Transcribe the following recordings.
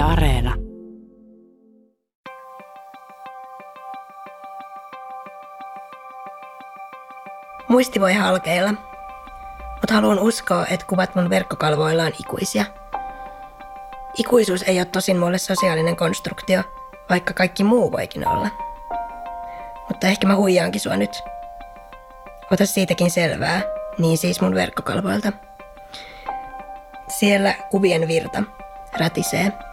Areena. Muisti voi halkeilla, mutta haluan uskoa, että kuvat mun verkkokalvoilla on ikuisia. Ikuisuus ei ole tosin mulle sosiaalinen konstruktio, vaikka kaikki muu voikin olla. Mutta ehkä mä huijaankin sua nyt. Ota siitäkin selvää, niin siis mun verkkokalvoilta. Siellä kuvien virta rätisee.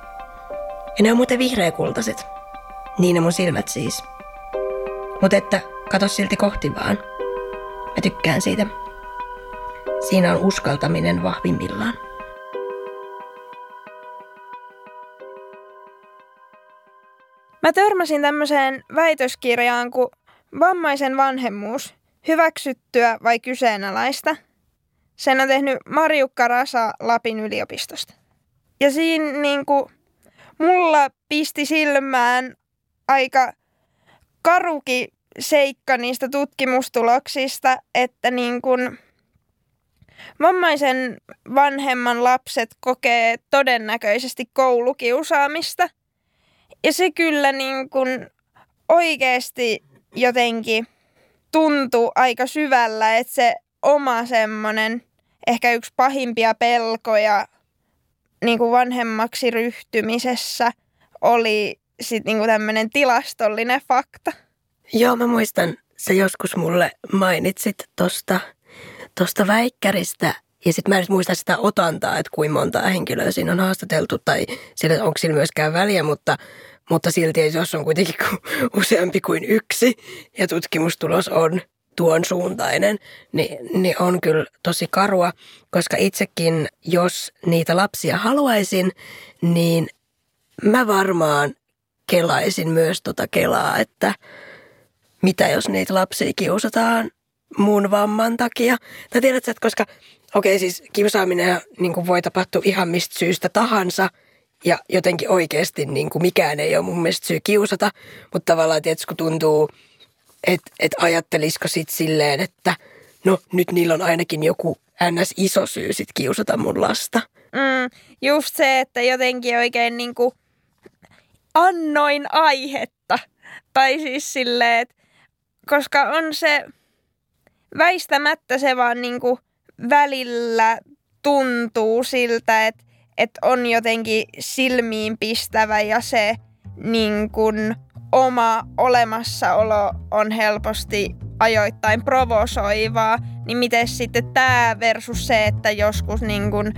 Ja ne on muuten vihreäkultaiset. Niin ne mun silmät siis. Mutta että kato silti kohti vaan. Mä tykkään siitä. Siinä on uskaltaminen vahvimmillaan. Mä törmäsin tämmöiseen väitöskirjaan kuin Vammaisen vanhemmuus, hyväksyttyä vai kyseenalaista. Sen on tehnyt Marjukka Rasa Lapin yliopistosta. Ja siinä niin kuin, mulla pisti silmään aika karuki seikka niistä tutkimustuloksista, että niin kuin, vammaisen vanhemman lapset kokee todennäköisesti koulukiusaamista. Ja se kyllä niin kuin oikeasti jotenkin tuntuu aika syvällä, että se oma semmoinen ehkä yksi pahimpia pelkoja niin kuin vanhemmaksi ryhtymisessä oli sitten niin tämmöinen tilastollinen fakta. Joo, mä muistan, sä joskus mulle mainitsit tosta, tosta väikkäristä. Ja sitten mä en muista sitä otantaa, että kuinka monta henkilöä siinä on haastateltu tai sillä, onko sillä myöskään väliä, mutta, mutta silti jos on kuitenkin useampi kuin yksi ja tutkimustulos on tuon suuntainen, niin, niin on kyllä tosi karua, koska itsekin, jos niitä lapsia haluaisin, niin mä varmaan kelaisin myös tota kelaa, että mitä jos niitä lapsia kiusataan mun vamman takia. Tai tiedätkö, että koska, okei okay, siis kiusaaminen niin kuin voi tapahtua ihan mistä syystä tahansa, ja jotenkin oikeasti niin kuin mikään ei ole mun mielestä syy kiusata, mutta tavallaan tietysti kun tuntuu, että et ajattelisiko sit silleen, että no nyt niillä on ainakin joku ns. iso syy sit kiusata mun lasta. Mm, just se, että jotenkin oikein niin kuin annoin aihetta. Tai siis silleen, että koska on se väistämättä se vaan niin kuin välillä tuntuu siltä, että, että on jotenkin silmiin pistävä ja se niin kuin oma olemassaolo on helposti ajoittain provosoivaa, niin miten sitten tämä versus se, että joskus niin kuin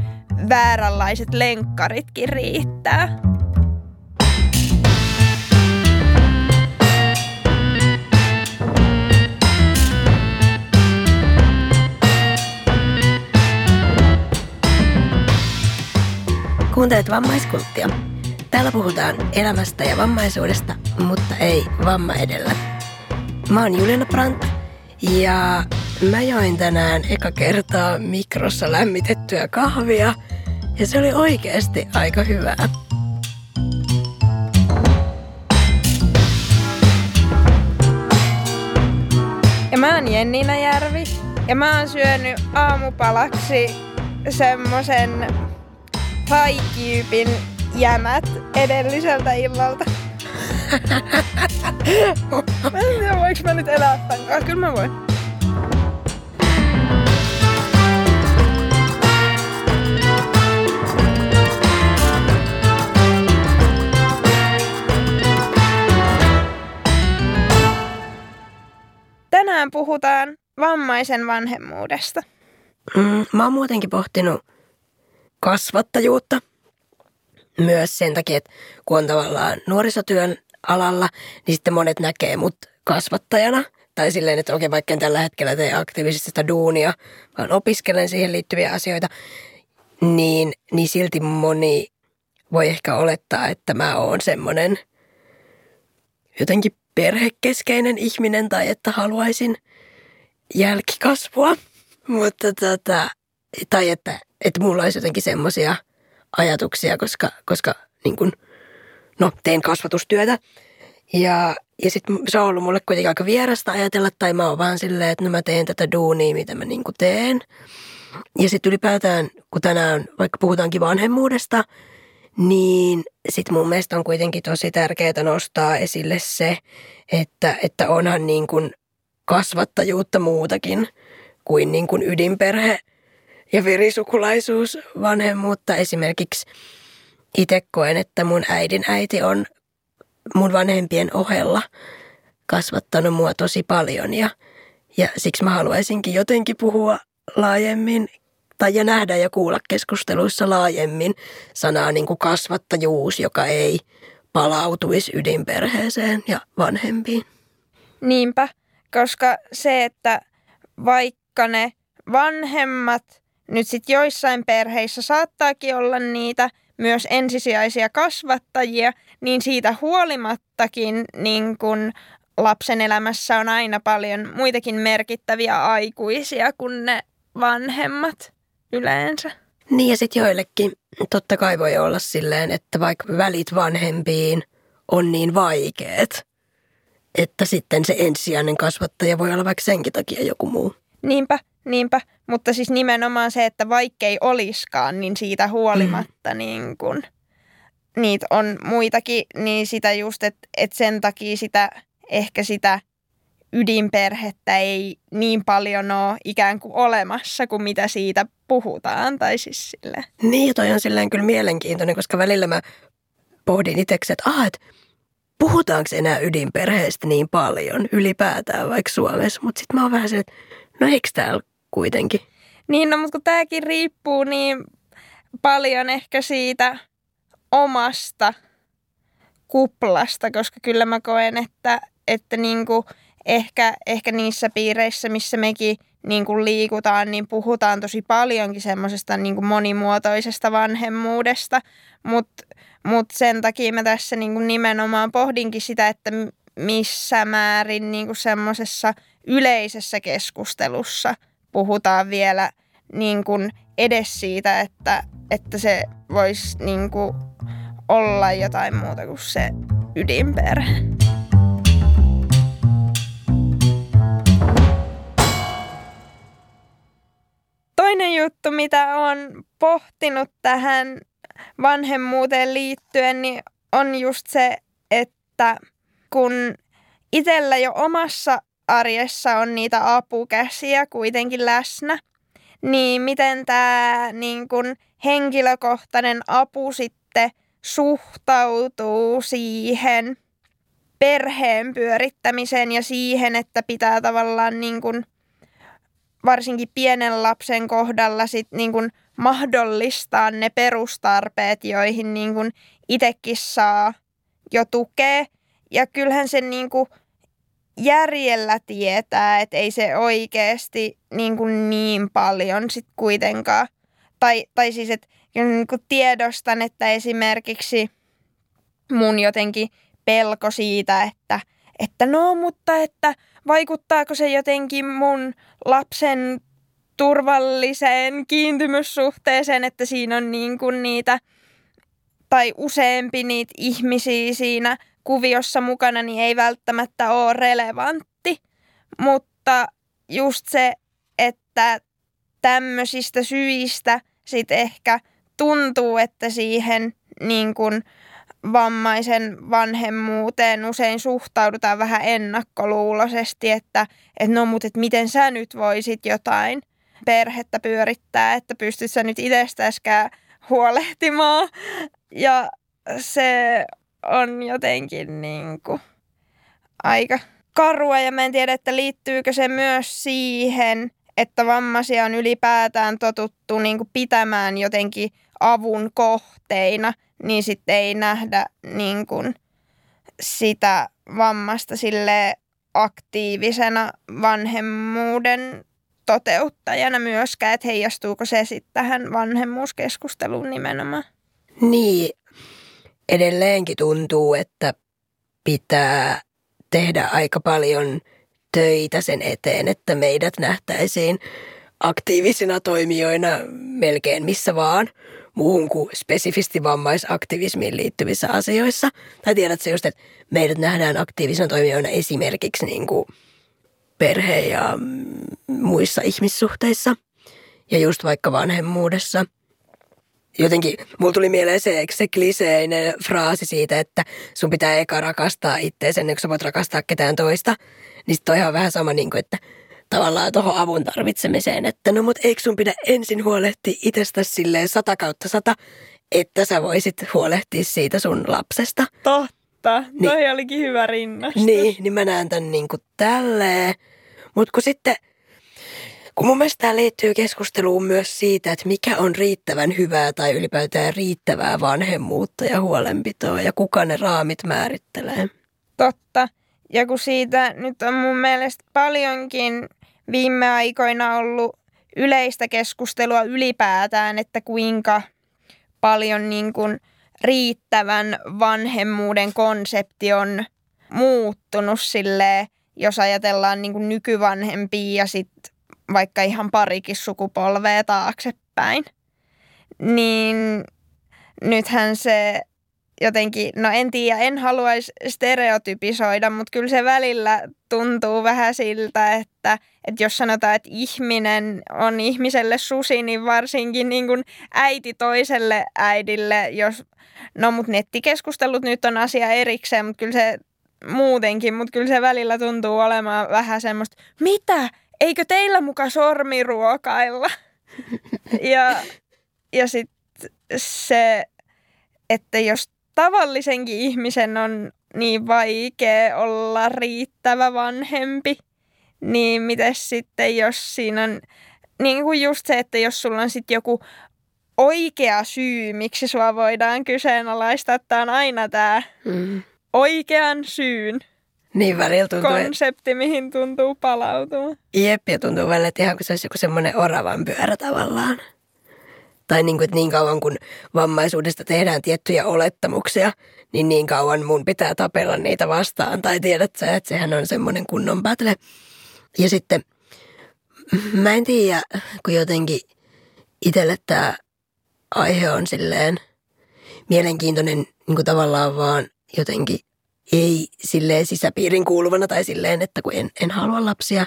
vääränlaiset lenkkaritkin riittää? Kuuntelet vammaiskulttia. Täällä puhutaan elämästä ja vammaisuudesta, mutta ei vamma edellä. Mä oon Juliana Brandt ja mä join tänään eka kertaa mikrossa lämmitettyä kahvia ja se oli oikeasti aika hyvää. Ja mä oon Jennina Järvi ja mä oon syönyt aamupalaksi semmosen Haikyypin jämät edelliseltä illalta. mä en tiedä, voinko mä nyt elää tämän kanssa. Kyllä mä voin. Tänään puhutaan vammaisen vanhemmuudesta. Mm, mä oon muutenkin pohtinut kasvattajuutta. Myös sen takia, että kun on tavallaan nuorisotyön alalla, niin sitten monet näkee mut kasvattajana. Tai silleen, että okei, vaikka en tällä hetkellä tee aktiivisesti duunia, vaan opiskelen siihen liittyviä asioita, niin, niin silti moni voi ehkä olettaa, että mä oon semmoinen jotenkin perhekeskeinen ihminen tai että haluaisin jälkikasvua. Mutta tota, tai että että mulla olisi jotenkin semmoisia ajatuksia, koska, koska niin kun, no, teen kasvatustyötä. Ja, ja sitten se on ollut mulle kuitenkin aika vierasta ajatella, tai mä oon vaan silleen, että no mä teen tätä duunia, mitä mä niin teen. Ja sitten ylipäätään, kun tänään vaikka puhutaankin vanhemmuudesta, Niin sit mun mielestä on kuitenkin tosi tärkeää nostaa esille se, että, että onhan niin kuin kasvattajuutta muutakin kuin, niin kuin ydinperhe ja verisukulaisuus vanhemmuutta. Esimerkiksi itse koen, että mun äidin äiti on mun vanhempien ohella kasvattanut mua tosi paljon ja, ja siksi mä haluaisinkin jotenkin puhua laajemmin tai ja nähdä ja kuulla keskusteluissa laajemmin sanaa niin kuin kasvattajuus, joka ei palautuisi ydinperheeseen ja vanhempiin. Niinpä, koska se, että vaikka ne vanhemmat nyt sitten joissain perheissä saattaakin olla niitä myös ensisijaisia kasvattajia, niin siitä huolimattakin niin kun lapsen elämässä on aina paljon muitakin merkittäviä aikuisia kuin ne vanhemmat yleensä. Niin ja sitten joillekin totta kai voi olla silleen, että vaikka välit vanhempiin on niin vaikeet, että sitten se ensisijainen kasvattaja voi olla vaikka senkin takia joku muu. Niinpä, niinpä. Mutta siis nimenomaan se, että vaikkei oliskaan, niin siitä huolimatta mm. niin kun, niitä on muitakin, niin sitä just, että et sen takia sitä ehkä sitä ydinperhettä ei niin paljon ole ikään kuin olemassa kuin mitä siitä puhutaan. Tai siis sille. Niin, toi on silleen kyllä mielenkiintoinen, koska välillä mä pohdin itseksi, että, ah, että puhutaanko enää ydinperheestä niin paljon ylipäätään vaikka Suomessa. Mutta sitten mä oon vähän se, että no eikö täällä kuitenkin? Niin, no mutta kun tämäkin riippuu niin paljon ehkä siitä omasta kuplasta, koska kyllä mä koen, että, että niinku ehkä, ehkä niissä piireissä, missä mekin niin kuin liikutaan, niin puhutaan tosi paljonkin semmoisesta niin kuin monimuotoisesta vanhemmuudesta, mutta mut sen takia mä tässä niin kuin nimenomaan pohdinkin sitä, että missä määrin niin kuin semmoisessa yleisessä keskustelussa puhutaan vielä niin kuin edes siitä, että, että se voisi niin kuin olla jotain muuta kuin se ydinperhe. Toinen juttu, mitä on pohtinut tähän vanhemmuuteen liittyen, niin on just se, että kun itsellä jo omassa arjessa on niitä apukäsiä kuitenkin läsnä, niin miten tämä niin kun henkilökohtainen apu sitten suhtautuu siihen perheen pyörittämiseen ja siihen, että pitää tavallaan niin kun varsinkin pienen lapsen kohdalla sit niin kun mahdollistaa ne perustarpeet, joihin niin kun itsekin saa jo tukea. Ja kyllähän se niin kun järjellä tietää, että ei se oikeasti niin, kuin niin paljon sit kuitenkaan. Tai, tai siis, että niin kuin tiedostan, että esimerkiksi mun jotenkin pelko siitä, että, että no, mutta että vaikuttaako se jotenkin mun lapsen turvalliseen kiintymyssuhteeseen, että siinä on niin kuin niitä tai useampi niitä ihmisiä siinä kuviossa mukana, niin ei välttämättä ole relevantti. Mutta just se, että tämmöisistä syistä sitten ehkä tuntuu, että siihen niin kuin vammaisen vanhemmuuteen usein suhtaudutaan vähän ennakkoluuloisesti, että, että no mutta että miten sä nyt voisit jotain perhettä pyörittää, että pystyt sä nyt itsestäskään huolehtimaan. Ja se on jotenkin niin kuin aika karua ja mä en tiedä, että liittyykö se myös siihen, että vammaisia on ylipäätään totuttu niin kuin pitämään jotenkin avun kohteina, niin sitten ei nähdä niin kuin sitä vammasta sille aktiivisena vanhemmuuden toteuttajana myöskään, että heijastuuko se sitten tähän vanhemmuuskeskusteluun nimenomaan. Niin, edelleenkin tuntuu, että pitää tehdä aika paljon töitä sen eteen, että meidät nähtäisiin aktiivisina toimijoina melkein missä vaan muuhun kuin spesifisti vammaisaktivismiin liittyvissä asioissa. Tai tiedätkö just, että meidät nähdään aktiivisina toimijoina esimerkiksi niin kuin perhe- ja muissa ihmissuhteissa ja just vaikka vanhemmuudessa. Jotenkin, mulla tuli mieleen se, se kliseinen fraasi siitä, että sun pitää eka rakastaa itseäsi ennen kuin sä voit rakastaa ketään toista. Niin sit on ihan vähän sama, niin kuin, että tavallaan tuohon avun tarvitsemiseen, että no mut eikö sun pidä ensin huolehtia itsestäsi silleen sata kautta sata, että sä voisit huolehtia siitä sun lapsesta. Totta, niin, toi olikin hyvä rinnastus. Niin, niin mä näen tämän niin kuin tälleen. Mutta kun sitten, kun mun mielestä tämä liittyy keskusteluun myös siitä, että mikä on riittävän hyvää tai ylipäätään riittävää vanhemmuutta ja huolenpitoa ja kuka ne raamit määrittelee. Totta. Ja kun siitä nyt on mun mielestä paljonkin viime aikoina ollut yleistä keskustelua ylipäätään, että kuinka paljon niin kuin riittävän vanhemmuuden konsepti on muuttunut silleen, jos ajatellaan niin kuin nykyvanhempia ja sitten vaikka ihan parikin sukupolvea taaksepäin. Niin nythän se jotenkin, no en tiedä, en haluaisi stereotypisoida, mutta kyllä se välillä tuntuu vähän siltä, että, että jos sanotaan, että ihminen on ihmiselle susi, niin varsinkin niin kuin äiti toiselle äidille, jos, no mutta nettikeskustelut nyt on asia erikseen, mutta kyllä se muutenkin, mutta kyllä se välillä tuntuu olemaan vähän semmoista, mitä, eikö teillä muka sormiruokailla? ja ja sitten se, että jos tavallisenkin ihmisen on niin vaikea olla riittävä vanhempi, niin miten sitten jos siinä on niin kuin just se, että jos sulla on sitten joku oikea syy, miksi sua voidaan kyseenalaistaa, että on aina tämä mm. oikean syyn niin välillä tuntuu, konsepti, mihin tuntuu palautumaan. Jep, ja tuntuu välillä, että ihan kuin se olisi joku semmoinen oravan pyörä tavallaan. Tai niin, kuin, että niin kauan kun vammaisuudesta tehdään tiettyjä olettamuksia, niin niin kauan mun pitää tapella niitä vastaan. Tai tiedät sä, että sehän on semmoinen kunnon battle. Ja sitten mä en tiedä, kun jotenkin itselle tämä aihe on silleen mielenkiintoinen niin kuin tavallaan vaan jotenkin ei silleen sisäpiirin kuuluvana tai silleen, että kun en, en halua lapsia.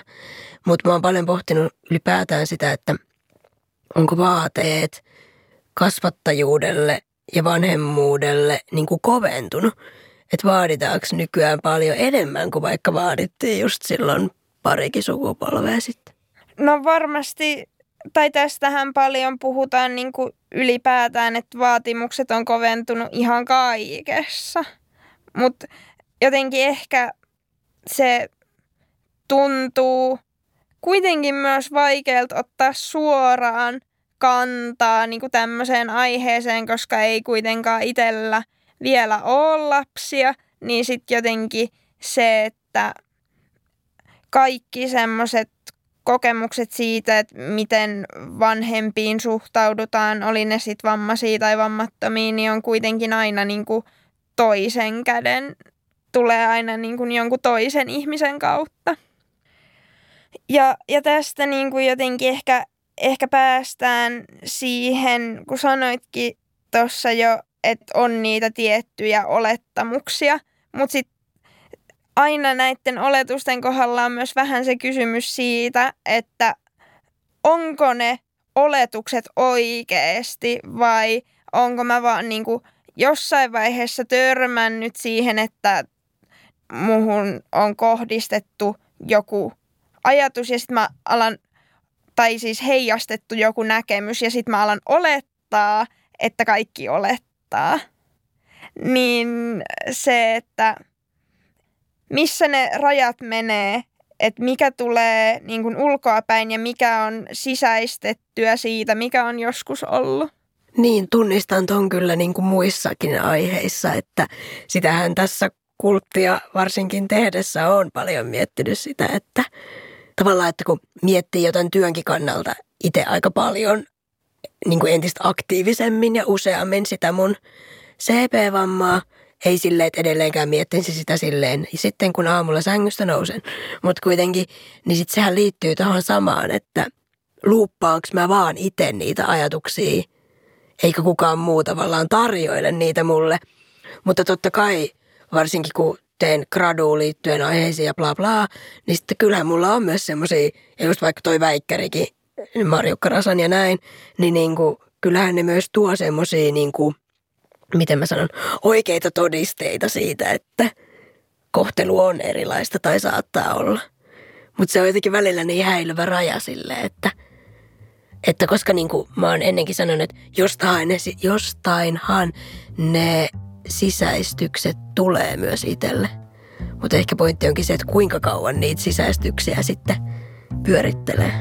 Mutta mä oon paljon pohtinut ylipäätään sitä, että onko vaateet kasvattajuudelle ja vanhemmuudelle niin kuin koventunut. Että vaaditaanko nykyään paljon enemmän kuin vaikka vaadittiin just silloin parikin sukupolvea sitten? No varmasti, tai tästähän paljon puhutaan niin kuin ylipäätään, että vaatimukset on koventunut ihan kaikessa. Mutta jotenkin ehkä se tuntuu kuitenkin myös vaikealta ottaa suoraan kantaa niin kuin tämmöiseen aiheeseen, koska ei kuitenkaan itsellä vielä ole lapsia, niin sitten jotenkin se, että kaikki semmoiset kokemukset siitä, että miten vanhempiin suhtaudutaan, oli ne sitten vammaisia tai vammattomia, niin on kuitenkin aina niin kuin toisen käden, tulee aina niin kuin jonkun toisen ihmisen kautta. Ja, ja tästä niin kuin jotenkin ehkä ehkä päästään siihen, kun sanoitkin tuossa jo, että on niitä tiettyjä olettamuksia, mutta sitten aina näiden oletusten kohdalla on myös vähän se kysymys siitä, että onko ne oletukset oikeasti vai onko mä vaan niin kuin jossain vaiheessa törmännyt siihen, että muhun on kohdistettu joku ajatus ja sitten mä alan tai siis heijastettu joku näkemys ja sitten mä alan olettaa, että kaikki olettaa. Niin se, että missä ne rajat menee, että mikä tulee niin kuin ulkoapäin ja mikä on sisäistettyä siitä, mikä on joskus ollut. Niin, tunnistan ton kyllä niin kuin muissakin aiheissa, että sitähän tässä kulttia varsinkin tehdessä on paljon miettinyt sitä, että tavallaan, että kun miettii jotain työnkin kannalta itse aika paljon niin kuin entistä aktiivisemmin ja useammin sitä mun CP-vammaa, ei silleen, että edelleenkään miettisi sitä silleen, sitten kun aamulla sängystä nousen. Mutta kuitenkin, niin sitten sehän liittyy tähän samaan, että luuppaanko mä vaan itse niitä ajatuksia, eikä kukaan muu tavallaan tarjoile niitä mulle. Mutta totta kai, varsinkin kun teen graduun liittyen aiheisiin ja bla bla, niin sitten kyllähän mulla on myös semmoisia, just vaikka toi väikkärikin, Marjukka Rasan ja näin, niin, niin kuin, kyllähän ne myös tuo semmoisia, niin miten mä sanon, oikeita todisteita siitä, että kohtelu on erilaista tai saattaa olla. Mutta se on jotenkin välillä niin häilyvä raja sille, että, että koska niin kuin mä oon ennenkin sanonut, että jostain ne, jostainhan ne sisäistykset tulee myös itselle. Mutta ehkä pointti onkin se, että kuinka kauan niitä sisäistyksiä sitten pyörittelee.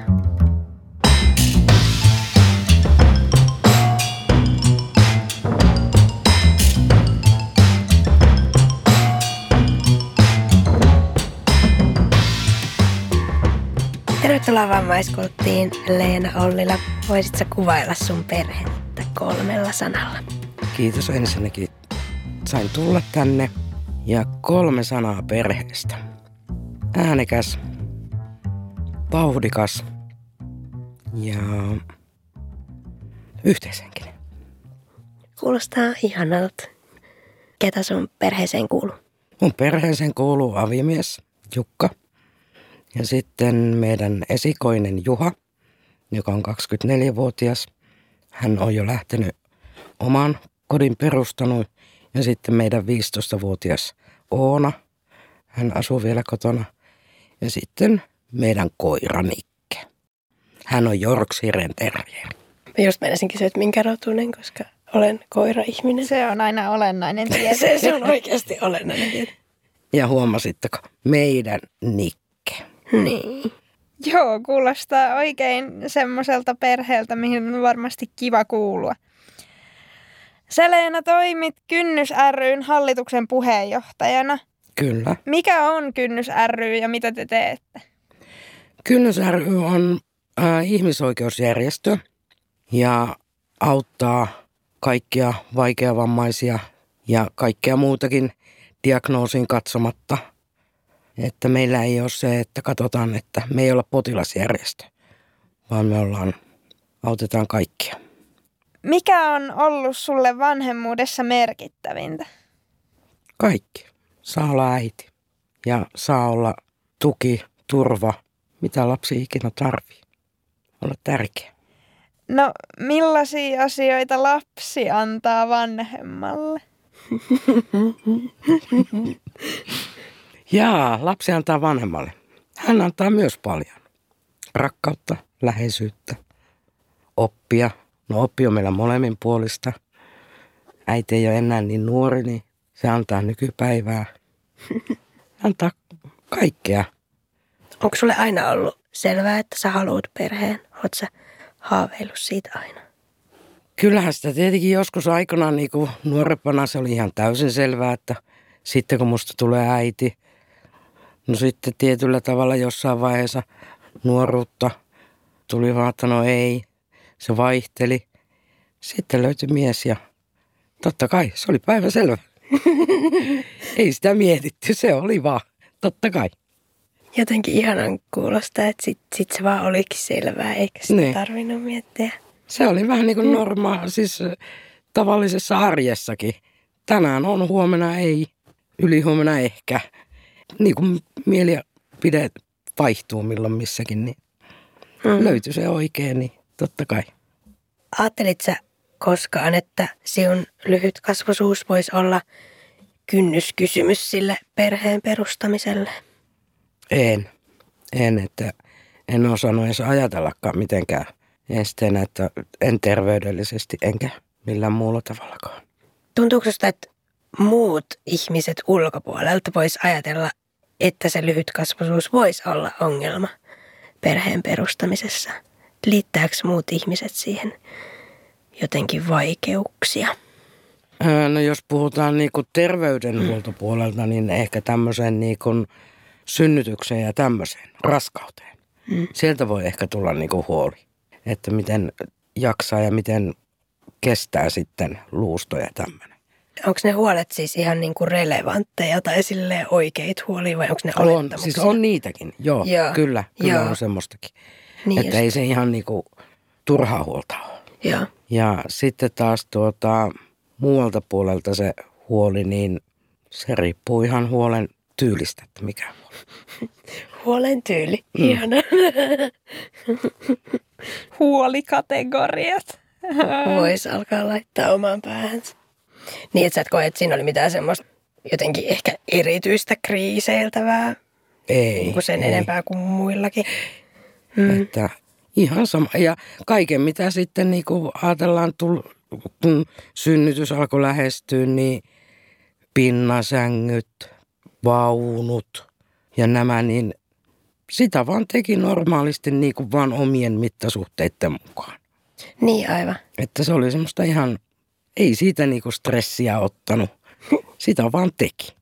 Tervetuloa vammaiskulttiin, Leena Ollila. Voisitko kuvailla sun perhettä kolmella sanalla? Kiitos ensinnäkin. Sain tulla tänne ja kolme sanaa perheestä. Äänekäs, vauhdikas ja yhteishenkinen. Kuulostaa ihanalta. Ketä sun perheeseen kuuluu? Mun perheeseen kuuluu avimies Jukka ja sitten meidän esikoinen Juha, joka on 24-vuotias. Hän on jo lähtenyt oman kodin perustanut ja sitten meidän 15-vuotias Oona. Hän asuu vielä kotona. Ja sitten meidän koira Nikke. Hän on Yorkshiren terrier. Mä just menisin kysyä, että minkä rotunen, koska olen koira-ihminen. Se on aina olennainen tieto. se, se on oikeasti olennainen tieto. Ja huomasitteko, meidän Nikke. Niin. Joo, kuulostaa oikein semmoiselta perheeltä, mihin on varmasti kiva kuulua. Seleena toimit Kynnys ryn hallituksen puheenjohtajana. Kyllä. Mikä on Kynnys ry ja mitä te teette? Kynnys ry on äh, ihmisoikeusjärjestö ja auttaa kaikkia vaikeavammaisia ja kaikkea muutakin diagnoosiin katsomatta. Että meillä ei ole se, että katsotaan, että me ei olla potilasjärjestö, vaan me ollaan, autetaan kaikkia. Mikä on ollut sulle vanhemmuudessa merkittävintä? Kaikki. Saa olla äiti ja saa olla tuki, turva, mitä lapsi ikinä tarvii. Olla tärkeä. No, millaisia asioita lapsi antaa vanhemmalle? Jaa, lapsi antaa vanhemmalle. Hän antaa myös paljon. Rakkautta, läheisyyttä, oppia. No oppi on meillä molemmin puolista. Äiti ei ole enää niin nuori, niin se antaa nykypäivää. Antaa kaikkea. Onko sulle aina ollut selvää, että sä haluat perheen? Oletko sä haaveillut siitä aina? Kyllähän sitä tietenkin joskus aikanaan niin kuin nuorempana se oli ihan täysin selvää, että sitten kun musta tulee äiti, no sitten tietyllä tavalla jossain vaiheessa nuoruutta tuli vaan, että no ei, se vaihteli. Sitten löytyi mies ja totta kai se oli päivä selvä. ei sitä mietitty, se oli vaan, totta kai. Jotenkin ihanan kuulostaa, että sit, sit se vaan olikin selvää, eikä sitä Niin. tarvinnut miettiä. Se oli vähän niin kuin normaali, siis tavallisessa arjessakin. Tänään on, huomenna ei, ylihuomenna ehkä. Niin kuin mielipide vaihtuu milloin missäkin, niin Mm. löytyy se oikein, niin totta kai. Ajattelit sä koskaan, että sinun lyhytkasvuisuus voisi olla kynnyskysymys sille perheen perustamiselle? En. En, että en osannut edes ajatellakaan mitenkään esteenä, että en terveydellisesti enkä millään muulla tavallakaan. Tuntuuko susta, että muut ihmiset ulkopuolelta vois ajatella, että se lyhytkasvuisuus voisi olla ongelma perheen perustamisessa? Liittääkö muut ihmiset siihen jotenkin vaikeuksia? Öö, No jos puhutaan niin kuin terveydenhuoltopuolelta, niin ehkä tämmöiseen niin kuin synnytykseen ja tämmöiseen, raskauteen. Mm. Sieltä voi ehkä tulla niin kuin huoli, että miten jaksaa ja miten kestää sitten luusto ja tämmöinen. Onko ne huolet siis ihan niin kuin relevantteja tai sille oikeit huolia vai onko ne On, siis on niitäkin, joo, Joo, kyllä, kyllä joo. on semmoistakin. Niin että just. ei se ihan niin kuin turhaa huolta ole. Joo. Ja sitten taas tuota, muualta puolelta se huoli, niin se riippuu ihan huolen tyylistä, että mikä on. Huolen tyyli. Mm. Ihana. Huolikategoriat. voisi alkaa laittaa omaan päähänsä. Niin, että sä et koe, että siinä oli mitään semmoista jotenkin ehkä erityistä kriiseiltävää Ei. niin kuin sen ei. enempää kuin muillakin. Mm. Että ihan sama. Ja kaiken mitä sitten niin kuin ajatellaan, kun synnytys alkoi lähestyä, niin pinnasängyt, vaunut ja nämä, niin sitä vaan teki normaalisti niin kuin vaan omien mittasuhteiden mukaan. Niin aivan. Että se oli semmoista ihan, ei siitä niinku stressiä ottanut. Sitä vaan teki.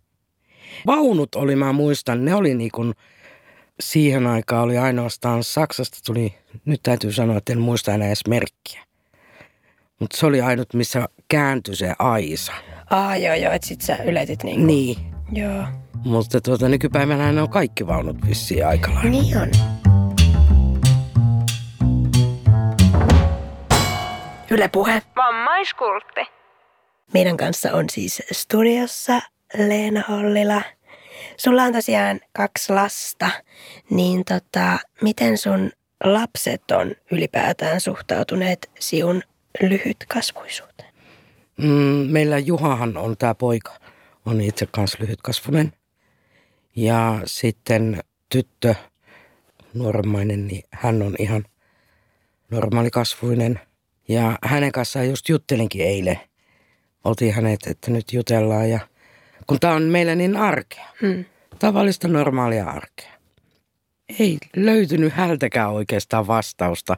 Vaunut oli, mä muistan, ne oli niinku, siihen aikaan oli ainoastaan Saksasta tuli, nyt täytyy sanoa, että en muista enää edes merkkiä. Mutta se oli ainut, missä kääntyi se aisa. Aa, joo, joo, että sit sä yletit niin. Niin. Joo. Mutta tuota, nykypäivänä ne on kaikki vaunut vissiin aika lailla. Niin on. Yle Puhe. Vammaiskultti. Meidän kanssa on siis studiossa Leena Hollila. Sulla on tosiaan kaksi lasta, niin tota, miten sun lapset on ylipäätään suhtautuneet siun lyhytkasvuisuuteen? Mm, meillä Juhahan on tämä poika, on itse kanssa lyhytkasvunen. Ja sitten tyttö, nuoremmainen, niin hän on ihan normaalikasvuinen. Ja hänen kanssaan just juttelinkin eilen. Oltiin hänet, että nyt jutellaan ja kun tämä on meillä niin arkea. Hmm. Tavallista normaalia arkea. Ei löytynyt hältäkään oikeastaan vastausta,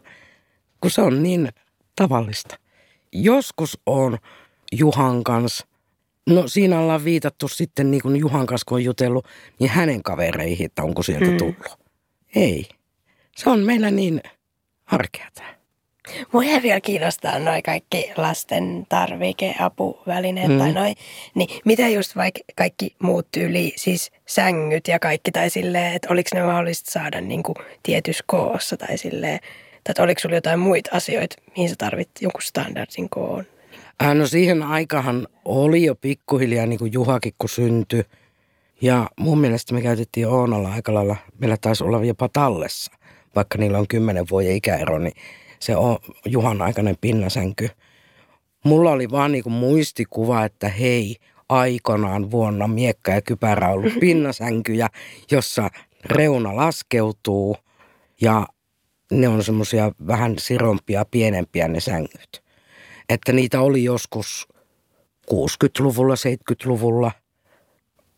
kun se on niin tavallista. Joskus on Juhan kanssa, no siinä ollaan viitattu sitten niin kuin Juhan kanssa kun on jutellut, niin hänen kavereihin, että onko sieltä Mm. tullut. Ei. Se on meillä niin arkea tämä. Mua vielä kiinnostaa noi kaikki lasten tarvikeapuvälineet Mm. tai noi. Niin mitä just vaikka kaikki muut tyyli, siis sängyt ja kaikki tai silleen, että oliko ne mahdollista saada niinku tietyssä koossa tai silleen, tai että oliko sulla jotain muita asioita, mihin sä tarvit jonkun standardin koon? Äh, no siihen aikahan oli jo pikkuhiljaa niin kuin Juhakin kun syntyi. Ja mun mielestä me käytettiin Oonalla aika lailla, meillä taisi olla jopa tallessa, vaikka niillä on kymmenen vuoden ikäero, niin se on Juhan aikainen pinnasänky. Mulla oli vaan niin kuin muistikuva, että hei, aikanaan vuonna miekka ja kypärä on ollut pinnasänkyjä, jossa reuna laskeutuu ja ne on semmoisia vähän sirompia, pienempiä ne sängyt. Että niitä oli joskus 60-luvulla, 70-luvulla.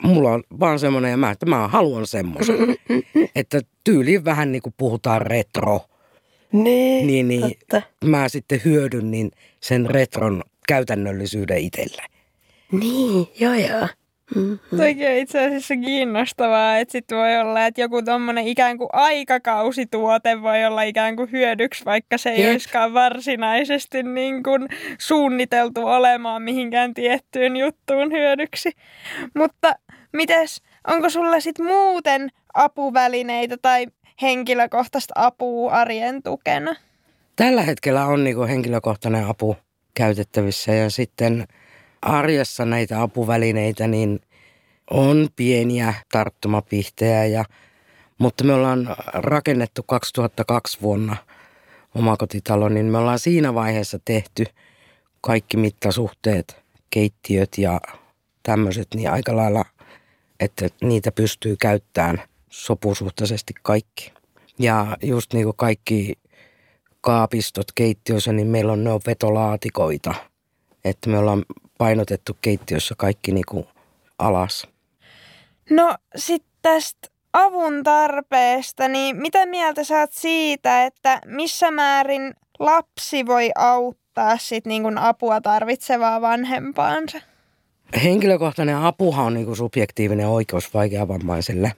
Mulla on vaan semmoinen, ja mä, että mä haluan semmoisen. että tyyliin vähän niin kuin puhutaan retro, Niin, niin, niin totta. mä sitten hyödyn niin sen retron käytännöllisyyden itselle. Niin, joo joo. Mm. Toikin on itse asiassa kiinnostavaa, että sit voi olla, että joku tommonen ikään kuin aikakausituote voi olla ikään kuin hyödyksi, vaikka se ei Jep. olisikaan varsinaisesti niin kuin suunniteltu olemaan mihinkään tiettyyn juttuun hyödyksi. Mutta mites, onko sulla sit muuten apuvälineitä tai henkilökohtaista apua arjen tukena? Tällä hetkellä on niin henkilökohtainen apu käytettävissä ja sitten arjessa näitä apuvälineitä niin on pieniä tarttumapihtejä, ja, mutta me ollaan rakennettu 2002 vuonna omakotitalo, niin me ollaan siinä vaiheessa tehty kaikki mittasuhteet, keittiöt ja tämmöiset, niin aika lailla, että niitä pystyy käyttämään sopusuhtaisesti kaikki. Ja just niin kuin kaikki kaapistot keittiössä, niin meillä on ne on vetolaatikoita. Että me ollaan painotettu keittiössä kaikki niin kuin alas. No sitten tästä avun tarpeesta, niin mitä mieltä saat siitä, että missä määrin lapsi voi auttaa sit niin kuin apua tarvitsevaa vanhempaansa? Henkilökohtainen apuhan on niin kuin subjektiivinen oikeus vaikeavammaiselle.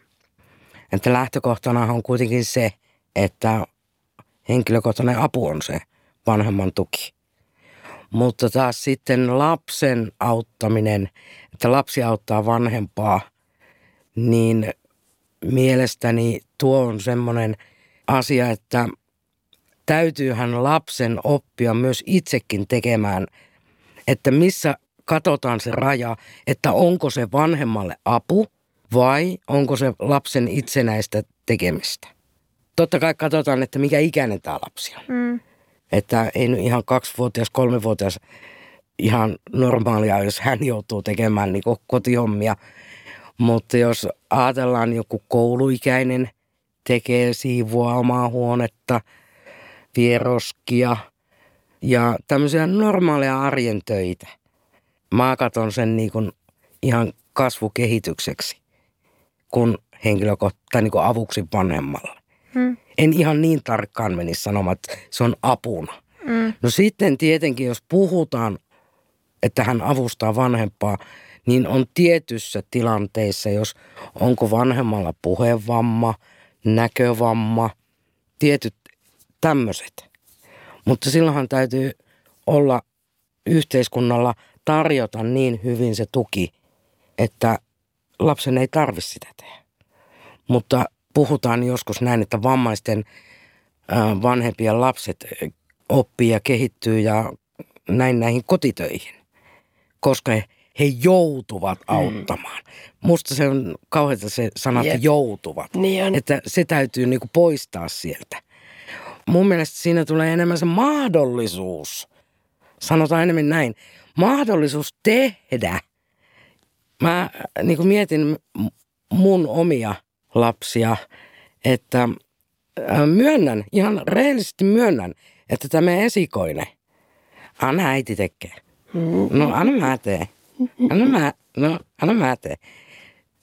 Että lähtökohtana on kuitenkin se, että henkilökohtainen apu on se vanhemman tuki. Mutta taas sitten lapsen auttaminen, että lapsi auttaa vanhempaa, niin mielestäni tuo on semmoinen asia, että täytyyhän lapsen oppia myös itsekin tekemään, että missä katsotaan se raja, että onko se vanhemmalle apu vai onko se lapsen itsenäistä tekemistä. Totta kai katsotaan, että mikä ikäinen tämä lapsi on. Mm. Että ei nyt ihan kaksivuotias, kolmevuotias ihan normaalia, jos hän joutuu tekemään niin kotihommia. Mutta jos ajatellaan joku kouluikäinen tekee siivua omaa huonetta, vieroskia ja tämmöisiä normaaleja arjen töitä. Mä katson sen niin kuin ihan kasvukehitykseksi, kun henkilökohtaisesti niin avuksi vanhemmalle. Hmm. En ihan niin tarkkaan menisi sanomaan, että se on apuna. Hmm. No sitten tietenkin, jos puhutaan, että hän avustaa vanhempaa, niin on tietyssä tilanteissa, jos onko vanhemmalla puhevamma, näkövamma, tietyt tämmöiset. Mutta silloinhan täytyy olla yhteiskunnalla tarjota niin hyvin se tuki, että lapsen ei tarvitse sitä tehdä. Mutta puhutaan joskus näin, että vammaisten vanhempien lapset oppii ja kehittyy ja näin näihin kotitöihin, koska he, he joutuvat mm. auttamaan. Mm. Musta se on kauheata se sana, että joutuvat. Niin Että se täytyy niinku poistaa sieltä. Mun mielestä siinä tulee enemmän se mahdollisuus, sanotaan enemmän näin, mahdollisuus tehdä. Mä niin kuin mietin mun omia lapsia, että myönnän, ihan rehellisesti myönnän, että tämä esikoinen, anna äiti tekee. No anna mä tee. Anna mä, no anna mä tee.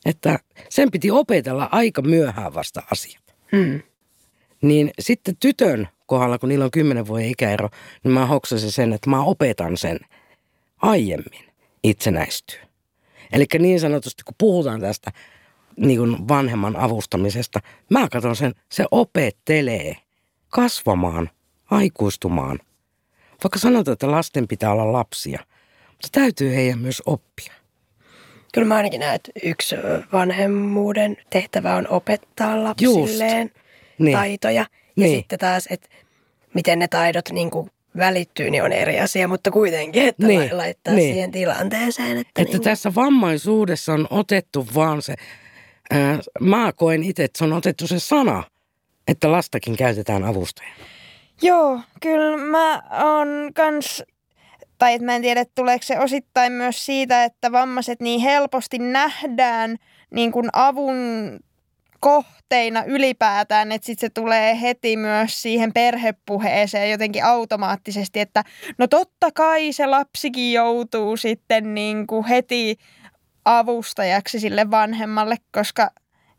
Että sen piti opetella aika myöhään vasta asiat. Hmm. Niin sitten tytön kohdalla, kun niillä on kymmenen vuoden ikäero, niin mä hoksasin sen, että mä opetan sen aiemmin itsenäistyä. Eli niin sanotusti, kun puhutaan tästä niin kuin vanhemman avustamisesta, mä katson sen, se opettelee kasvamaan, aikuistumaan. Vaikka sanotaan, että lasten pitää olla lapsia, mutta täytyy heidän myös oppia. Kyllä mä ainakin näen, että yksi vanhemmuuden tehtävä on opettaa lapsilleen Just. niin. taitoja. Ja niin. sitten taas, että miten ne taidot niin kuin välittyy, niin on eri asia, mutta kuitenkin, että niin. laittaa niin. siihen tilanteeseen. Että, että niin tässä vammaisuudessa on otettu vaan se Ää, mä koen itse, että se on otettu se sana, että lastakin käytetään avustajana. Joo, kyllä mä oon kans, tai että mä en tiedä, tuleeko se osittain myös siitä, että vammaiset niin helposti nähdään niin kuin avun kohteina ylipäätään, että sitten se tulee heti myös siihen perhepuheeseen jotenkin automaattisesti, että no totta kai se lapsikin joutuu sitten niin kuin heti avustajaksi sille vanhemmalle, koska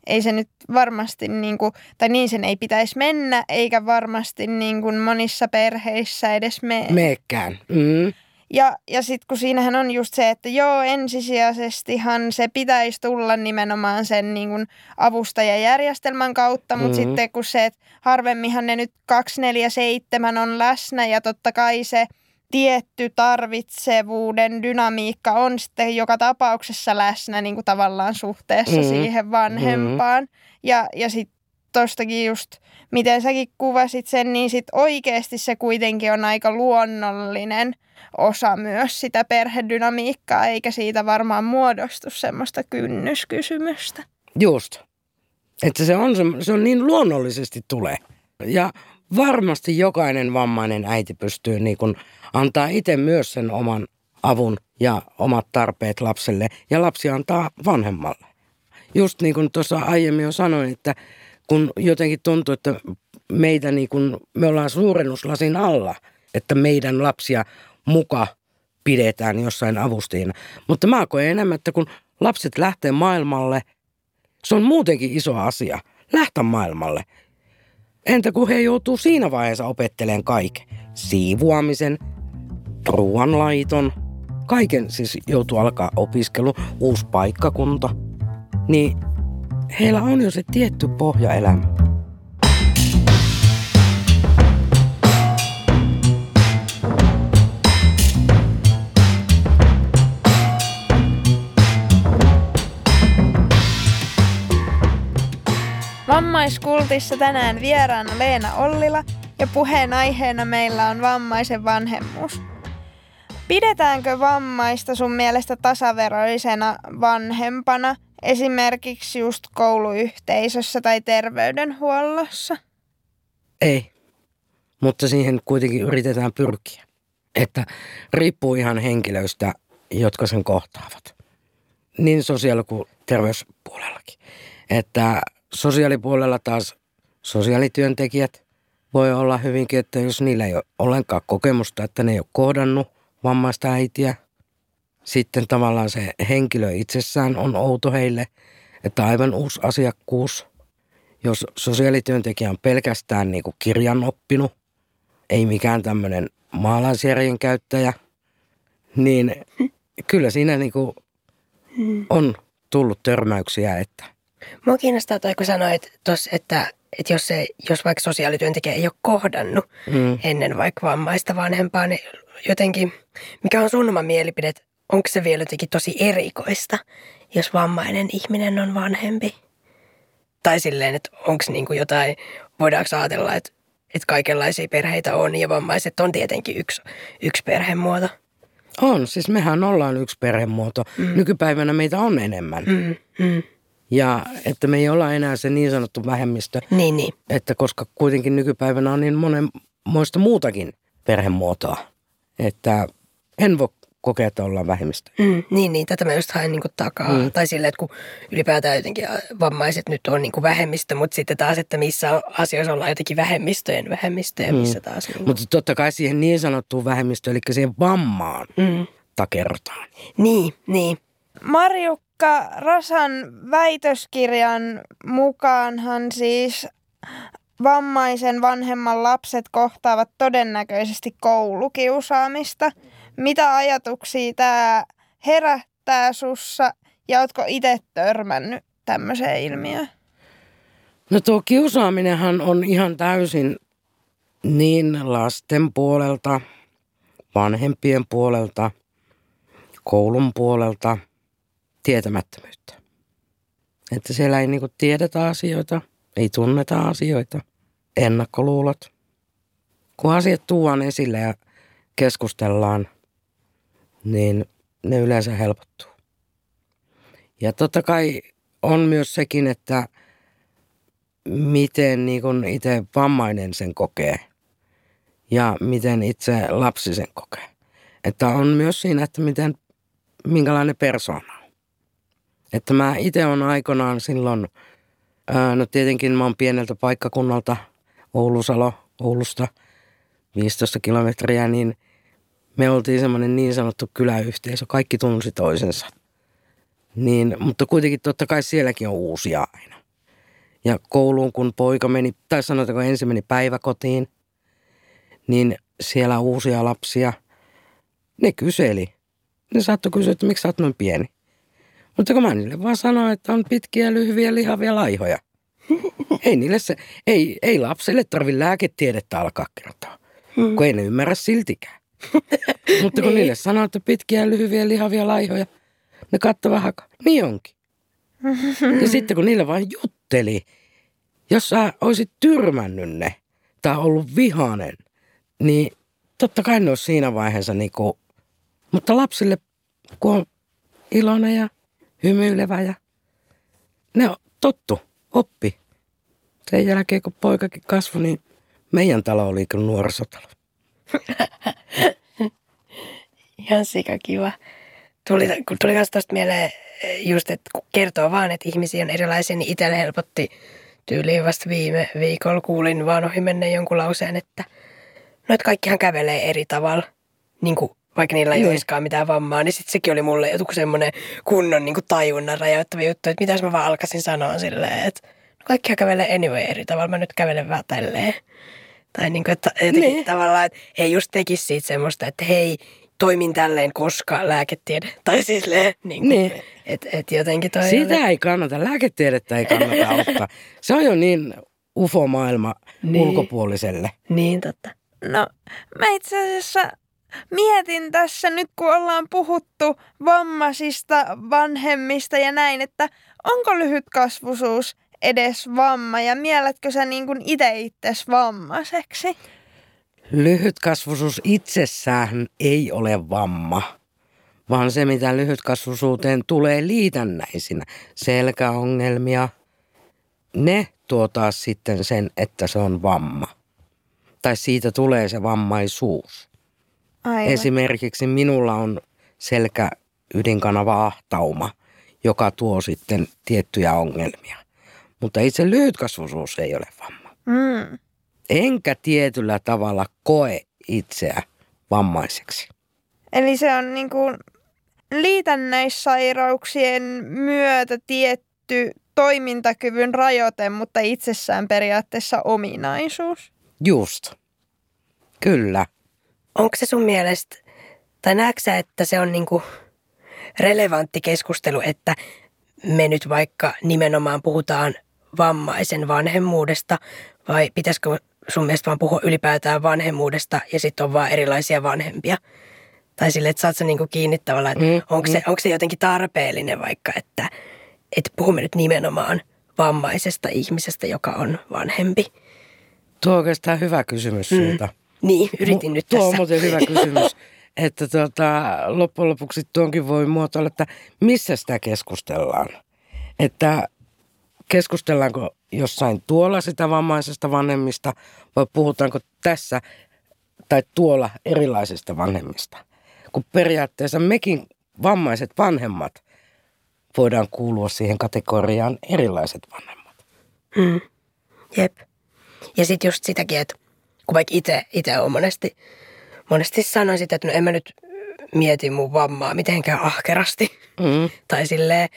ei se nyt varmasti, niin kuin, tai niin sen ei pitäisi mennä, eikä varmasti niin kuin monissa perheissä edes mene. Meekään. Mm. Ja, ja sitten kun siinähän on just se, että joo, ensisijaisestihan se pitäisi tulla nimenomaan sen niin kuin avustajajärjestelmän kautta, mutta mm-hmm. sitten kun se, että harvemminhan ne nyt 247 on läsnä ja totta kai se – tietty tarvitsevuuden dynamiikka on sitten joka tapauksessa läsnä niin kuin tavallaan suhteessa mm. siihen vanhempaan. Mm. Ja, ja sitten tuostakin just, miten säkin kuvasit sen, niin sitten oikeasti se kuitenkin on aika luonnollinen osa myös sitä perhedynamiikkaa, eikä siitä varmaan muodostu semmoista kynnyskysymystä. Just. Että se on, se on niin luonnollisesti tulee. Ja varmasti jokainen vammainen äiti pystyy niin kuin antaa itse myös sen oman avun ja omat tarpeet lapselle ja lapsi antaa vanhemmalle. Just niin kuin tuossa aiemmin jo sanoin, että kun jotenkin tuntuu, että meitä niin kuin, me ollaan suurennuslasin alla, että meidän lapsia muka pidetään jossain avustajina. Mutta mä koen enemmän, että kun lapset lähtee maailmalle, se on muutenkin iso asia. Lähtä maailmalle. Entä kun he joutuu siinä vaiheessa opettelemaan kaiken? Siivuamisen, ruoanlaiton, kaiken siis joutuu alkaa opiskelu, uusi paikkakunta, niin heillä on jo se tietty pohjaelämä. Vammaiskultissa tänään vieraana Leena Ollila ja puheenaiheena meillä on vammaisen vanhemmuus. Pidetäänkö vammaista sun mielestä tasaveroisena vanhempana, esimerkiksi just kouluyhteisössä tai terveydenhuollossa? Ei. mutta siihen kuitenkin yritetään pyrkiä. Että riippuu ihan henkilöistä, jotka sen kohtaavat. Niin sosiaali- kuin terveyspuolellakin. Että sosiaalipuolella taas sosiaalityöntekijät voi olla hyvinkin, että jos niillä ei ole ollenkaan kokemusta, että ne ei ole kohdannut vammaista äitiä, sitten tavallaan se henkilö itsessään on outo heille, että aivan uusi asiakkuus. Jos sosiaalityöntekijä on pelkästään niin kuin kirjan oppinut, ei mikään tämmöinen maalaisjärjen käyttäjä, niin kyllä siinä niin kuin on tullut törmäyksiä, että Mua kiinnostaa toi, kun sanoit tuossa, että, että jos, se, jos vaikka sosiaalityöntekijä ei ole kohdannut mm. ennen vaikka vammaista vanhempaa, niin jotenkin, mikä on sun oma mielipide, onko se vielä jotenkin tosi erikoista, jos vammainen ihminen on vanhempi? Tai silleen, että onko niinku jotain, voidaanko ajatella, että, että kaikenlaisia perheitä on ja vammaiset on tietenkin yksi, yksi perhemuoto. On, siis mehän ollaan yksi perhemuoto. Mm. Nykypäivänä meitä on enemmän. Mm, mm. Ja että me ei olla enää se niin sanottu vähemmistö. Niin, niin. Että koska kuitenkin nykypäivänä on niin monenmoista muutakin perhemuotoa. Että en voi kokea, että ollaan vähemmistö. Mm, niin, niin, tätä mä just haen niin takaa. Mm. Tai silleen, että kun ylipäätään jotenkin vammaiset nyt on niin kuin vähemmistö, mutta sitten taas, että missä asioissa ollaan jotenkin vähemmistöjen vähemmistöjä, mm. missä taas... Niin mutta totta kai siihen niin sanottuun vähemmistöön, eli siihen vammaan mm. takerrotaan. Niin, niin. Marjukka Rasan väitöskirjan mukaanhan siis vammaisen vanhemman lapset kohtaavat todennäköisesti koulukiusaamista – mitä ajatuksia tämä herättää sussa ja ootko itse törmännyt tämmöiseen ilmiöön? No tuo kiusaaminenhan on ihan täysin niin lasten puolelta, vanhempien puolelta, koulun puolelta tietämättömyyttä. Että siellä ei niinku tiedetä asioita, ei tunneta asioita, ennakkoluulot. Kun asiat tuodaan esille ja keskustellaan, niin ne yleensä helpottuu. Ja totta kai on myös sekin, että miten niin itse vammainen sen kokee ja miten itse lapsi sen kokee. Että on myös siinä, että miten, minkälainen persona on. Että mä itse on aikanaan silloin, no tietenkin mä oon pieneltä paikkakunnalta, Oulusalo, Oulusta, 15 kilometriä, niin me oltiin semmoinen niin sanottu kyläyhteisö, kaikki tunsi toisensa. Niin, mutta kuitenkin totta kai sielläkin on uusia aina. Ja kouluun kun poika meni, tai sanotaanko ensin meni päiväkotiin, niin siellä uusia lapsia, ne kyseli. Ne saattoi kysyä, että miksi sä oot noin pieni. Mutta kun mä niille vaan sanoin, että on pitkiä, lyhyviä, lihavia laihoja. ei niille se, ei, ei lapselle tarvi lääketiedettä alkaa kertoa, kun ei ne ymmärrä siltikään. Mutta kun niin. niille sanoo, että pitkiä, lyhyviä, lihavia laihoja, ne katsoo vähän, niin onkin. ja sitten kun niille vain jutteli, jos sä olisit tyrmännyt ne tai ollut vihanen, niin totta kai ne olisi siinä vaiheessa niin kuin, mutta lapsille, kun on iloinen ja hymyilevä ja ne on tottu, oppi. Sen jälkeen, kun poikakin kasvoi, niin meidän talo oli kuin nuorisotalo. Ihan sika kiva. Tuli, kun tuli myös tuosta mieleen just, että kun kertoo vaan, että ihmisiä on erilaisia, niin itselle helpotti tyyliin vasta viime viikolla kuulin vaan ohi mennä jonkun lauseen, että no, että kaikkihan kävelee eri tavalla. Niin kuin vaikka niillä ei niin. olisikaan mitään vammaa, niin sitten sekin oli mulle joku semmoinen kunnon niin kuin tajunnan rajoittava juttu, että mitäs mä vaan alkaisin sanoa silleen, että no kaikkihan kävelee anyway eri tavalla, mä nyt kävelen vähän tälleen. Tai niin kuin, että jotenkin niin. tavallaan, että he just tekisi siitä semmoista, että hei, toimin tälleen, koska lääketiede. Tai siis niin kuin, niin. että et jotenkin toi Sitä ole... ei kannata, lääketiedettä ei kannata ottaa. Se on jo niin ufo-maailma niin. ulkopuoliselle. Niin, totta. No, mä itse asiassa mietin tässä nyt, kun ollaan puhuttu vammaisista vanhemmista ja näin, että onko lyhytkasvuisuus edes vamma ja mielletkö sä niin kuin itse itses vammaiseksi? Lyhytkasvuisuus itsessään ei ole vamma, vaan se mitä lyhytkasvuisuuteen tulee liitännäisinä, selkäongelmia, ne tuo taas sitten sen, että se on vamma. tai siitä tulee se vammaisuus. Aivan. Esimerkiksi minulla on selkä ydinkanava ahtauma, joka tuo sitten tiettyjä ongelmia. Mutta itse lyhytkasvuisuus ei ole vamma. Mm. Enkä tietyllä tavalla koe itseä vammaiseksi. Eli se on niin kuin liitännäissairauksien myötä tietty toimintakyvyn rajoite, mutta itsessään periaatteessa ominaisuus. Just. Kyllä. Onko se sun mielestä, tai näetkö sä, että se on niinku relevantti keskustelu, että me nyt vaikka nimenomaan puhutaan vammaisen vanhemmuudesta, vai pitäisikö sun mielestä vaan puhua ylipäätään vanhemmuudesta ja sitten on vaan erilaisia vanhempia? Tai sille, että saat sä niinku kiinni tavallaan, että Mm, onko, se, onko se jotenkin tarpeellinen vaikka, että, että puhumme nyt nimenomaan vammaisesta ihmisestä, joka on vanhempi. Tuo on oikeastaan hyvä kysymys Mm. sulta. Niin, yritin Mu- nyt Tuo tässä. on muuten hyvä kysymys. Että tota, loppujen lopuksi tuonkin voi muotoilla, että missä sitä keskustellaan. Että keskustellaanko jossain tuolla sitä vammaisesta vanhemmista vai puhutaanko tässä tai tuolla erilaisista vanhemmista. Kun periaatteessa mekin vammaiset vanhemmat voidaan kuulua siihen kategoriaan erilaiset vanhemmat. Mm. Jep. Ja sitten just sitäkin, että kun vaikka itse, itse on monesti, monesti sanon sitä, että no en mä nyt mieti mun vammaa mitenkään ahkerasti. Mm. Tai silleen,